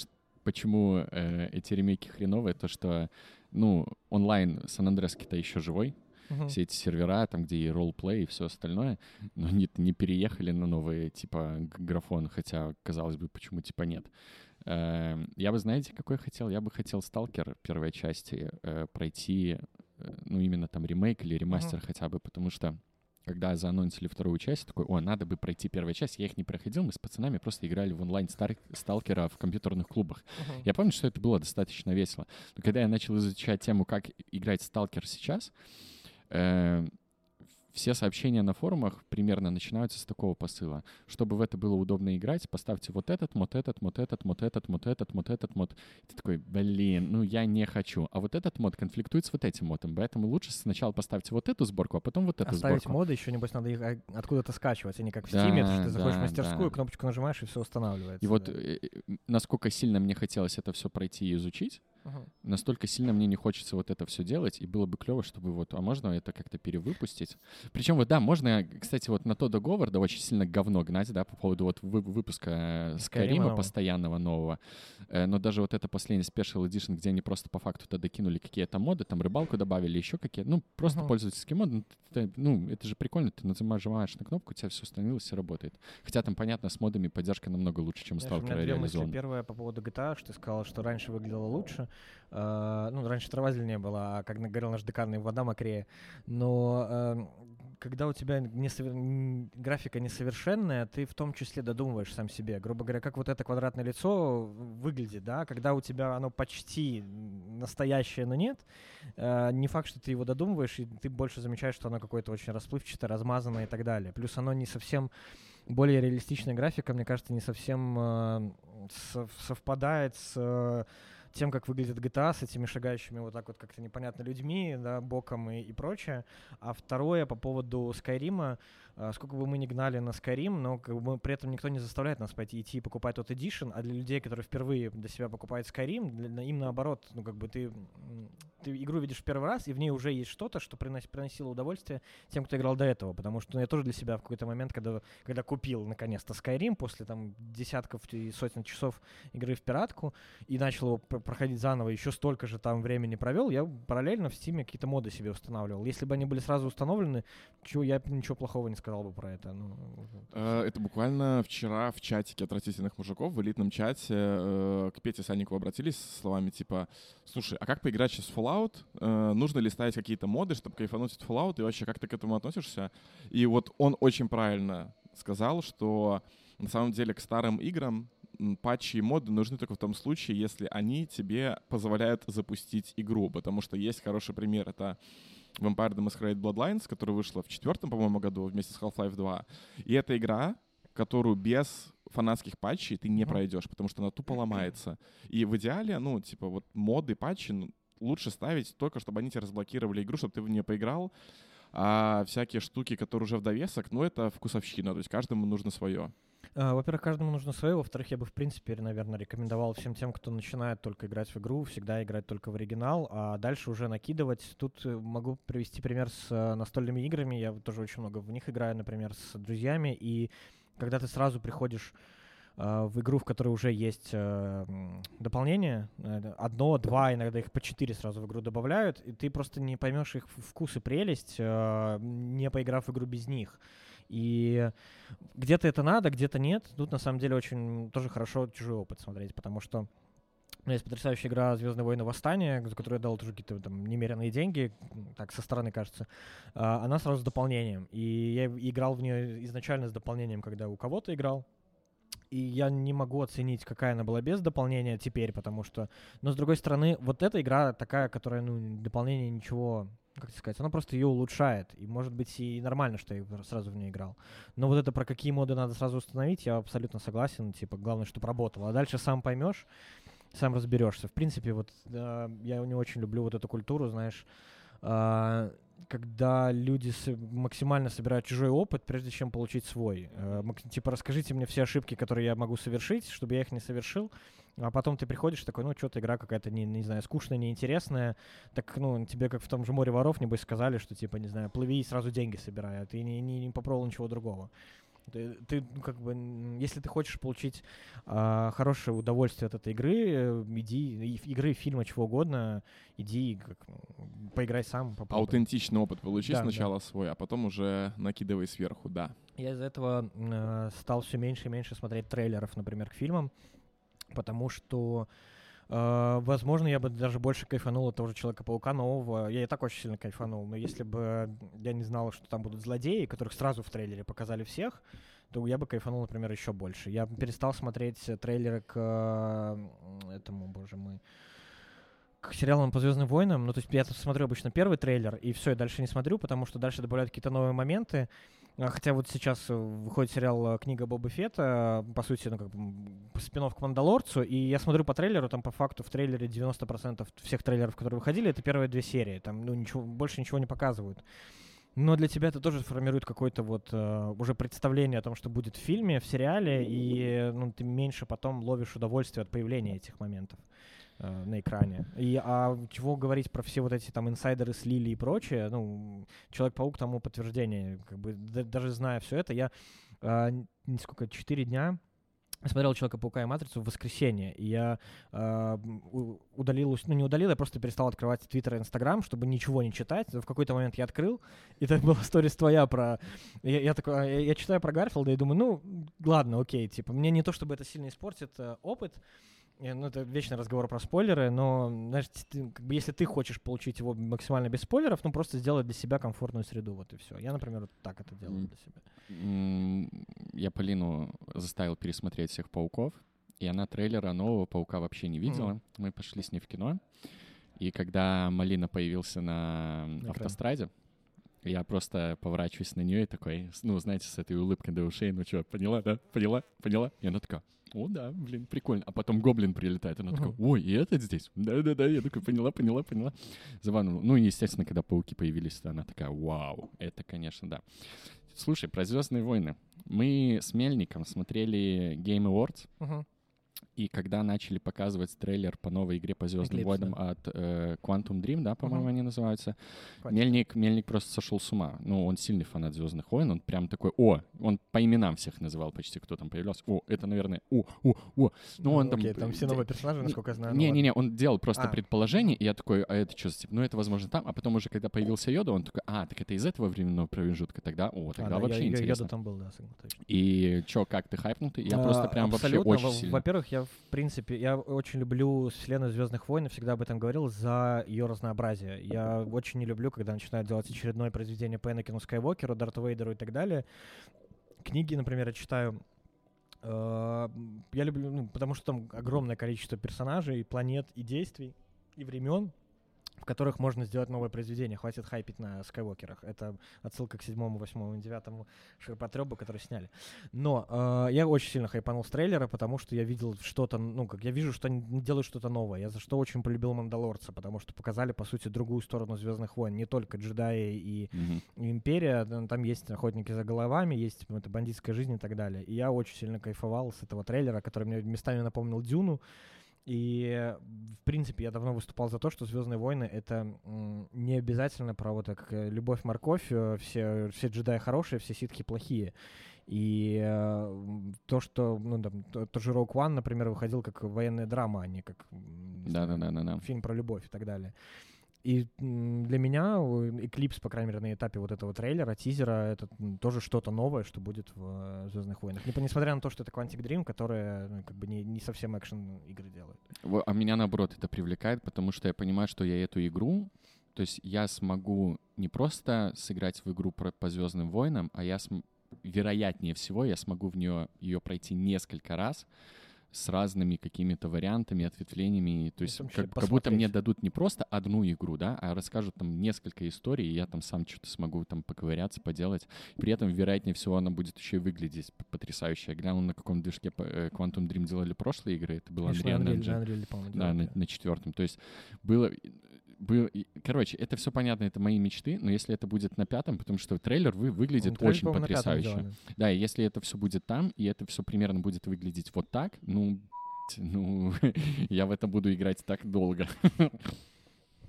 почему э, эти ремейки хреновые, то что, ну, онлайн Сан Андрески-то еще живой, Uh-huh. Все эти сервера, там, где и роллплей, и все остальное, но они не переехали на новые, типа, графон, хотя, казалось бы, почему, типа, нет. Э, я бы, знаете, какой хотел? Я бы хотел Сталкер первой части э, пройти, э, ну, именно там ремейк или ремастер uh-huh. хотя бы, потому что когда заанонсили вторую часть, такой, о, надо бы пройти первую часть. Я их не проходил, мы с пацанами просто играли в онлайн сталкера в компьютерных клубах. Uh-huh. Я помню, что это было достаточно весело. Но когда я начал изучать тему, как играть сталкер сейчас, все сообщения на форумах примерно начинаются с такого посыла. Чтобы в это было удобно играть, поставьте вот этот мод, этот мод, этот мод, этот мод, этот мод, этот мод. Ты такой, блин, ну я не хочу. А вот этот мод конфликтует с вот этим модом, поэтому лучше сначала поставьте вот эту сборку, а потом вот эту Оставить сборку. моды еще, небось, надо их откуда-то скачивать, а не как в Steam, да, что ты заходишь да, в мастерскую, да. кнопочку нажимаешь, и все устанавливается. И да. вот э, э, насколько сильно мне хотелось это все пройти и изучить, Uh-huh. Настолько сильно мне не хочется вот это все делать, и было бы клево, чтобы вот, а можно это как-то перевыпустить? Причем вот, да, можно, кстати, вот на то договор, да, очень сильно говно гнать, да, по поводу вот вы, выпуска Скайрима постоянного нового. Э, но даже вот это последний Special Edition, где они просто по факту туда докинули какие-то моды, там рыбалку добавили, еще какие ну, просто uh-huh. пользовательские моды, ну, это, ну, это же прикольно, ты нажимаешь на кнопку, у тебя все установилось и работает. Хотя там, понятно, с модами поддержка намного лучше, чем Знаешь, Stalker реализован. Первое по поводу GTA, что ты сказал, что раньше выглядело лучше. Uh, ну, раньше травазель не было, а как говорил наш декан, вода мокрее. Но uh, когда у тебя несовер... графика несовершенная, ты в том числе додумываешь сам себе. Грубо говоря, как вот это квадратное лицо выглядит, да, когда у тебя оно почти настоящее, но нет, э, не факт, что ты его додумываешь, и ты больше замечаешь, что оно какое-то очень расплывчатое, размазанное и так далее. Плюс оно не совсем более реалистичная графика, мне кажется, не совсем э, совпадает с э, тем, как выглядит GTA с этими шагающими вот так вот как-то непонятно людьми, да, боком и, и прочее. А второе по поводу Скайрима, сколько бы мы ни гнали на Skyrim, но как бы, при этом никто не заставляет нас пойти идти и покупать тот Edition, а для людей, которые впервые для себя покупают Skyrim, для, им наоборот, ну как бы ты, ты игру видишь в первый раз, и в ней уже есть что-то, что принос, приносило удовольствие тем, кто играл до этого, потому что ну, я тоже для себя в какой-то момент, когда, когда купил наконец-то Skyrim после там десятков и сотен часов игры в пиратку и начал его проходить заново, еще столько же там времени провел, я параллельно в Steam какие-то моды себе устанавливал. Если бы они были сразу установлены, чего я ничего плохого не сказал сказал бы про это? Ну, э, это буквально вчера в чатике отвратительных мужиков, в элитном чате, э, к Пете Санникову обратились с словами типа, слушай, а как поиграть сейчас в Fallout? Э, нужно ли ставить какие-то моды, чтобы кайфануть от Fallout? И вообще, как ты к этому относишься? И вот он очень правильно сказал, что на самом деле к старым играм патчи и моды нужны только в том случае, если они тебе позволяют запустить игру, потому что есть хороший пример, это Vampire the Masquerade Bloodlines, которая вышла в четвертом, по-моему, году вместе с Half-Life 2. И это игра, которую без фанатских патчей ты не пройдешь, потому что она тупо ломается. И в идеале, ну, типа, вот моды, патчи ну, лучше ставить только, чтобы они тебе разблокировали игру, чтобы ты в нее поиграл. А всякие штуки, которые уже в довесок, ну, это вкусовщина, то есть каждому нужно свое. А, во-первых, каждому нужно свое. Во-вторых, я бы, в принципе, наверное, рекомендовал всем тем, кто начинает только играть в игру, всегда играть только в оригинал, а дальше уже накидывать. Тут э, могу привести пример с э, настольными играми. Я тоже очень много в них играю, например, с друзьями. И когда ты сразу приходишь э, в игру, в которой уже есть э, дополнение, э, одно, два, иногда их по четыре сразу в игру добавляют, и ты просто не поймешь их вкус и прелесть, э, не поиграв в игру без них. И где-то это надо, где-то нет. Тут на самом деле очень тоже хорошо чужой опыт смотреть, потому что у меня есть потрясающая игра «Звездные войны. Восстание», за которую я дал тоже какие-то там немеренные деньги, так, со стороны кажется. А, она сразу с дополнением. И я играл в нее изначально с дополнением, когда у кого-то играл. И я не могу оценить, какая она была без дополнения теперь, потому что... Но, с другой стороны, вот эта игра такая, которая, ну, дополнение ничего как сказать, она просто ее улучшает. И может быть и нормально, что я сразу в нее играл. Но вот это про какие моды надо сразу установить, я абсолютно согласен. Типа, главное, чтобы работало. А дальше сам поймешь сам разберешься. В принципе, вот э, я не очень люблю вот эту культуру, знаешь, э, когда люди максимально собирают чужой опыт, прежде чем получить свой. Э, типа, расскажите мне все ошибки, которые я могу совершить, чтобы я их не совершил. А потом ты приходишь такой, ну, что-то игра какая-то, не, не знаю, скучная, неинтересная. Так, ну, тебе, как в том же «Море воров», небось, сказали, что, типа, не знаю, плыви и сразу деньги собирай, а ты не, не, не попробовал ничего другого. Ты, ты ну, как бы, если ты хочешь получить а, хорошее удовольствие от этой игры, э, иди, игры, фильма, чего угодно, иди, как, поиграй сам. Попробуй. Аутентичный опыт получи да, сначала да. свой, а потом уже накидывай сверху, да. Я из-за этого э, стал все меньше и меньше смотреть трейлеров, например, к фильмам, потому что возможно, я бы даже больше кайфанул от того же Человека-паука нового. Я и так очень сильно кайфанул, но если бы я не знал, что там будут злодеи, которых сразу в трейлере показали всех, то я бы кайфанул, например, еще больше. Я перестал смотреть трейлеры к этому, боже мой, к сериалам по Звездным войнам. Ну, то есть я смотрю обычно первый трейлер, и все, я дальше не смотрю, потому что дальше добавляют какие-то новые моменты. А, хотя вот сейчас э, выходит сериал э, «Книга Боба Фетта», по сути, ну, как бы спин к «Мандалорцу», и я смотрю по трейлеру, там по факту в трейлере 90% всех трейлеров, которые выходили, это первые две серии, там, ну, ничего, больше ничего не показывают. Но для тебя это тоже формирует какое-то вот uh, уже представление о том, что будет в фильме, в сериале, и ну, ты меньше потом ловишь удовольствие от появления этих моментов э, на экране. И, а чего говорить про все вот эти там инсайдеры слили и прочее, ну, Человек-паук тому подтверждение, как бы да, даже зная все это, я э, несколько, четыре дня смотрел Человека-паука и Матрицу в воскресенье, и я э, удалил, ну не удалил, я просто перестал открывать Твиттер и Инстаграм, чтобы ничего не читать. В какой-то момент я открыл, и это была история твоя про... Я, я такой, я, я читаю про Гарфилда и думаю, ну, ладно, окей, типа, мне не то, чтобы это сильно испортит э, опыт, ну, это вечный разговор про спойлеры, но, знаешь, ты, как бы, если ты хочешь получить его максимально без спойлеров, ну, просто сделать для себя комфортную среду, вот и все. Я, например, вот так это делаю для себя. Я Полину заставил пересмотреть всех пауков, и она трейлера нового паука вообще не видела. Mm. Мы пошли с ней в кино, и когда Малина появился на okay. автостраде, я просто поворачиваюсь на нее и такой, ну, знаете, с этой улыбкой до ушей, ну что, поняла, да? Поняла? Поняла? И она такая, о, да, блин, прикольно. А потом гоблин прилетает, она такая, ой, и этот здесь? Да-да-да, я такой, поняла, поняла, поняла. Забавно. Ну, естественно, когда пауки появились, она такая, вау, это, конечно, да. Слушай, про Звездные войны. Мы с Мельником смотрели Game Awards. Uh-huh. И когда начали показывать трейлер по новой игре по Звездным войнам от э, Quantum Dream, да, по-моему, uh-huh. они называются, Мельник, Мельник просто сошел с ума. Ну, он сильный фанат Звездных войн, он прям такой, о, он по именам всех называл почти, кто там появлялся. О, это, наверное, о, о, о. Ну, он там... там все новые персонажи, насколько я знаю. Не-не-не, он делал просто а. предположение, и я такой, а это что, типа, ну, это, возможно, там. А потом уже, когда появился Йода, он такой, а, так это из этого временного промежутка, тогда, о, тогда а, вообще да, интересно. Йода там был, да, точно. И что, как ты хайпнутый? Я а, просто прям вообще очень сильно... Во-первых, я, в принципе, я очень люблю вселенную Звездных войн, всегда об этом говорил, за ее разнообразие. Я очень не люблю, когда начинают делать очередное произведение по Энакину Скайуокеру, Дарту Вейдеру и так далее. Книги, например, я читаю э, я люблю, ну, потому что там огромное количество персонажей, планет и действий, и времен в которых можно сделать новое произведение. Хватит хайпить на Скайуокерах. Это отсылка к седьмому, восьмому и девятому ширпотребу, которые сняли. Но э, я очень сильно хайпанул с трейлера, потому что я видел что-то, ну, как я вижу, что они делают что-то новое. Я за что очень полюбил Мандалорца, потому что показали, по сути, другую сторону Звездных войн. Не только джедаи и, mm-hmm. и Империя, там есть охотники за головами, есть это бандитская жизнь и так далее. И я очень сильно кайфовал с этого трейлера, который мне местами напомнил Дюну. И, в принципе, я давно выступал за то, что Звездные войны это не обязательно про вот так э, любовь-морковь, э, все, все джедаи хорошие, все ситхи плохие. И э, то, что, ну, там, то, тот же Rogue One, например, выходил как военная драма, а не как м, не знаю, Да-да-да-да-да. фильм про любовь и так далее. И для меня э, Эклипс, по крайней мере, на этапе вот этого трейлера, тизера, это тоже что-то новое, что будет в Звездных войнах. Не- Несмотря на то, что это Quantic Dream, которые ну, как бы не, не совсем экшен игры делают. Во- А меня, наоборот, это привлекает, потому что я понимаю, что я эту игру, то есть я смогу не просто сыграть в игру про, по Звездным войнам, а я, см- вероятнее всего, я смогу в нее ее пройти несколько раз с разными какими-то вариантами, ответвлениями. То есть как, как будто мне дадут не просто одну игру, да, а расскажут там несколько историй, и я там сам что-то смогу там поковыряться, поделать. При этом, вероятнее всего, она будет еще и выглядеть потрясающе. Я глянул, на каком движке э, Quantum Dream делали прошлые игры. Это было Конечно, Unreal на Unreal, Engine. на Unreal, по-моему, Да, на, на четвертом. То есть было, было, и- короче, это все понятно, это мои мечты, но если это будет на пятом, потому что трейлер вы, выглядит Ну, трейлер, очень потрясающе. Да, и если это все будет там, и это все примерно будет выглядеть вот так, ну, ну, я в это буду играть так долго.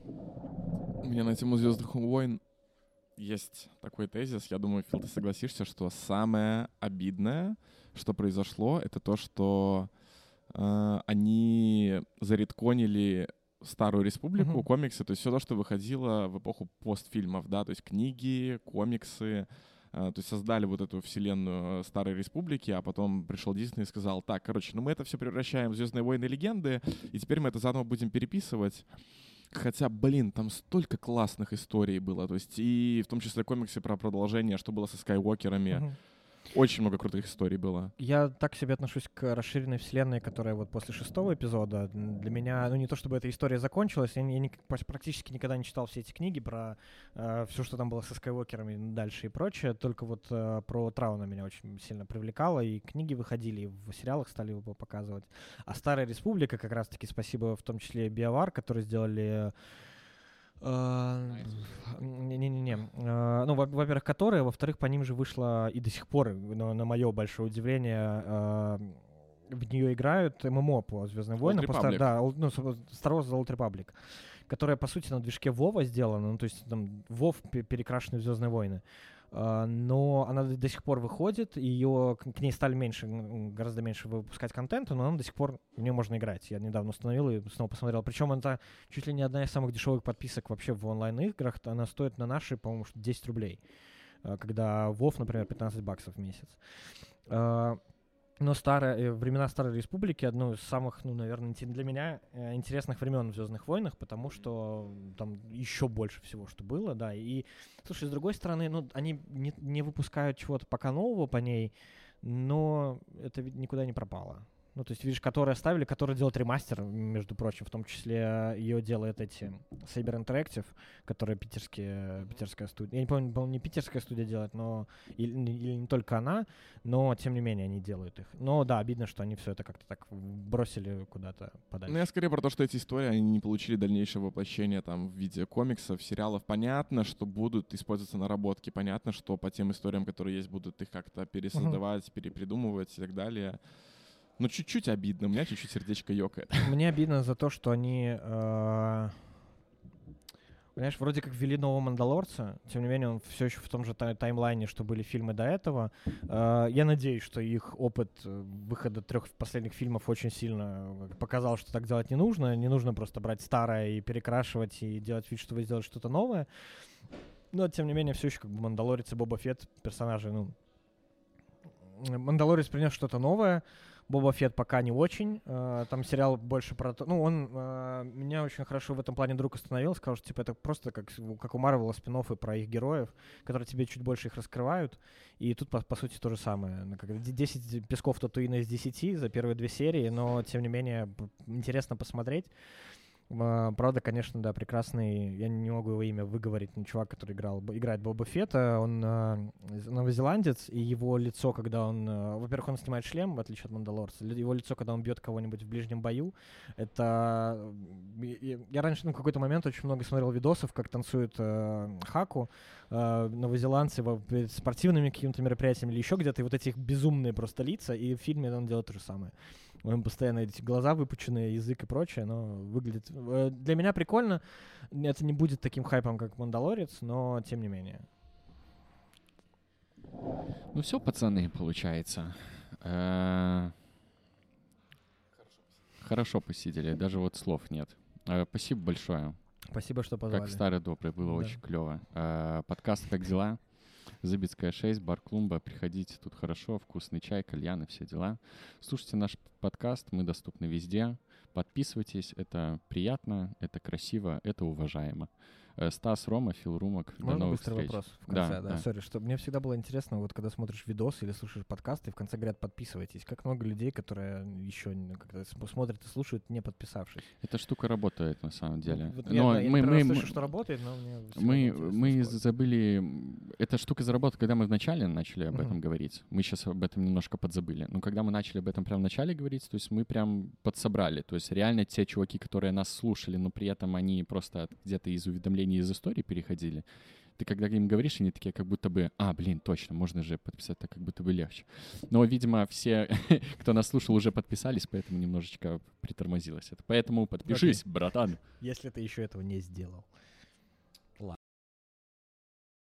У меня на тему Звездных войн есть такой тезис. Я думаю, Фил, ты согласишься, что самое обидное, что произошло, это то, что э, они заредконили Старую Республику, Мгм. комиксы, то есть все то, что выходило в эпоху постфильмов, да, то есть книги, комиксы, э, то есть создали вот эту вселенную э, Старой Республики, а потом пришел Дисней и сказал, так, короче, ну мы это все превращаем в Звездные войны легенды, и теперь мы это заново будем переписывать. Хотя, блин, там столько классных историй было, то есть и в том числе комиксы про продолжение, что было со Скайуокерами. Мгм. Очень много крутых историй было. Я так себе отношусь к расширенной вселенной, которая вот после шестого эпизода для меня, ну не то чтобы эта история закончилась, я, я не- практически никогда не читал все эти книги про все, что там было со Скайуокерами дальше и прочее, только вот э, про Трауна меня очень сильно привлекало, и книги выходили, и в сериалах стали его показывать. А Старая Республика, как раз-таки спасибо в том числе Биовар, которые сделали э, Не-не-не. Э, Ну, во- во-первых, которые, во-вторых, по ним же вышла и до сих пор, на, на мое большое удивление, э, в нее играют ММО по Звездным войнам. да, ну, Star Wars The Old Republic, которая, по сути, на движке Вова сделана, ну, то есть там Вов пе- перекрашенный в Звездные войны. Но она до сих пор выходит, ее, к ней стали меньше, гораздо меньше выпускать контента, но она до сих пор, в нее можно играть. Я недавно установил и снова посмотрел. Причем это чуть ли не одна из самых дешевых подписок вообще в онлайн-играх. Она стоит на наши, по-моему, что 10 рублей. А, Когда WoW, например, 15 баксов в месяц. Но старая, э, времена Старой Республики одно из самых, ну, наверное, для меня э, интересных времен в Звездных войнах, потому что там еще больше всего, что было, да. И, слушай, с другой стороны, ну, они не, не выпускают чего-то пока нового по ней, но это ведь никуда не пропало. Ну, то есть, видишь, которые оставили, которые делают ремастер, между прочим, в том числе ее делает эти Saber Interactive, которая питерские, питерская студия. Я не помню, по-моему, не питерская студия делает, но или, не- или не только она, но тем не менее они делают их. Но да, обидно, что они все это как-то так бросили куда-то подальше. Ну, я скорее про то, что эти истории, они не получили дальнейшего воплощения там в виде комиксов, сериалов. Понятно, что будут использоваться наработки, понятно, что по тем историям, которые есть, будут их как-то пересоздавать, перепридумывать и так далее. Но чуть-чуть обидно, у меня чуть-чуть сердечко ёкает. Мне обидно за то, что они, э, понимаешь, вроде как ввели нового Мандалорца, тем не менее он все еще в том же тай- таймлайне, что были фильмы до этого. Э, я надеюсь, что их опыт э, выхода трех последних фильмов очень сильно э, показал, что так делать не нужно. Не нужно просто брать старое и перекрашивать и делать вид, что вы сделали что-то новое. Но, тем не менее, все еще как бы Мандалорец и Боба Фетт персонажи, ну... Мандалорец принес что-то новое, Боба Фетт пока не очень. Э, Там сериал больше про то... Ну, он э, меня очень хорошо в этом плане друг остановил. Сказал, что типа это просто как, как у Марвела спин про их героев, которые тебе чуть больше их раскрывают. И тут, по, по сути, то же самое. Ну, как 10 песков Татуина из 10 за первые две серии, но, тем не менее, интересно посмотреть. А, Правда, конечно, да, прекрасный, я не могу его имя выговорить, но чувак, который играл, играет Боба Фетта, он из- новозеландец, и его лицо, когда он, а, во-первых, он снимает шлем, в отличие от Мандалорца, его лицо, когда он бьет кого-нибудь в ближнем бою, это... Я раньше, ну, в какой-то момент очень много смотрел видосов, как танцуют э, хаку э, новозеландцы во- перед спортивными какими-то мероприятиями или еще где-то, и вот эти их безумные просто лица, и в фильме он делает то же самое. Него постоянно эти глаза выпученные, язык и прочее, но выглядит... э, Для меня прикольно. Это не будет таким хайпом, как «Мандалорец», но тем не менее. Ну все, пацаны, получается. Э, Хорошо посидели, даже вот слов нет. Э, Спасибо большое. Спасибо, что позвали. Как старый добрый, было Да. очень клево. Подкаст «Как дела?» Забицкая 6, бар Клумба. Приходите, тут хорошо, вкусный чай, кальян и все дела. Слушайте наш подкаст, мы доступны везде. Подписывайтесь, это приятно, это красиво, это уважаемо. Э, Стас, Рома, Фил Румок. До Можно новых быстрый встреч. вопрос в Да, конце? Да, да. сори, что мне всегда было интересно, вот когда смотришь видос или слушаешь подкасты, в конце говорят подписывайтесь. Как много людей, которые еще когда см- смотрят и слушают, не подписавшись. Эта штука работает на самом деле. Вот я, Но да, я мы, раз мы, слышу, мы- что работает, но мне Мы, мы забыли... Эта штука заработала, когда мы вначале начали об этом говорить. Мы сейчас об этом немножко подзабыли. Но когда мы начали об этом прямо в начале говорить, то есть мы прям подсобрали. То есть реально те чуваки, которые нас слушали, но при этом они просто где-то из уведомлений из истории переходили, ты когда им говоришь, они такие как будто бы, а, блин, точно, можно же подписать, так как будто бы легче. Но, видимо, все, кто нас слушал, уже подписались, поэтому немножечко притормозилось это. Поэтому подпишись, братан. Если ты еще этого не сделал.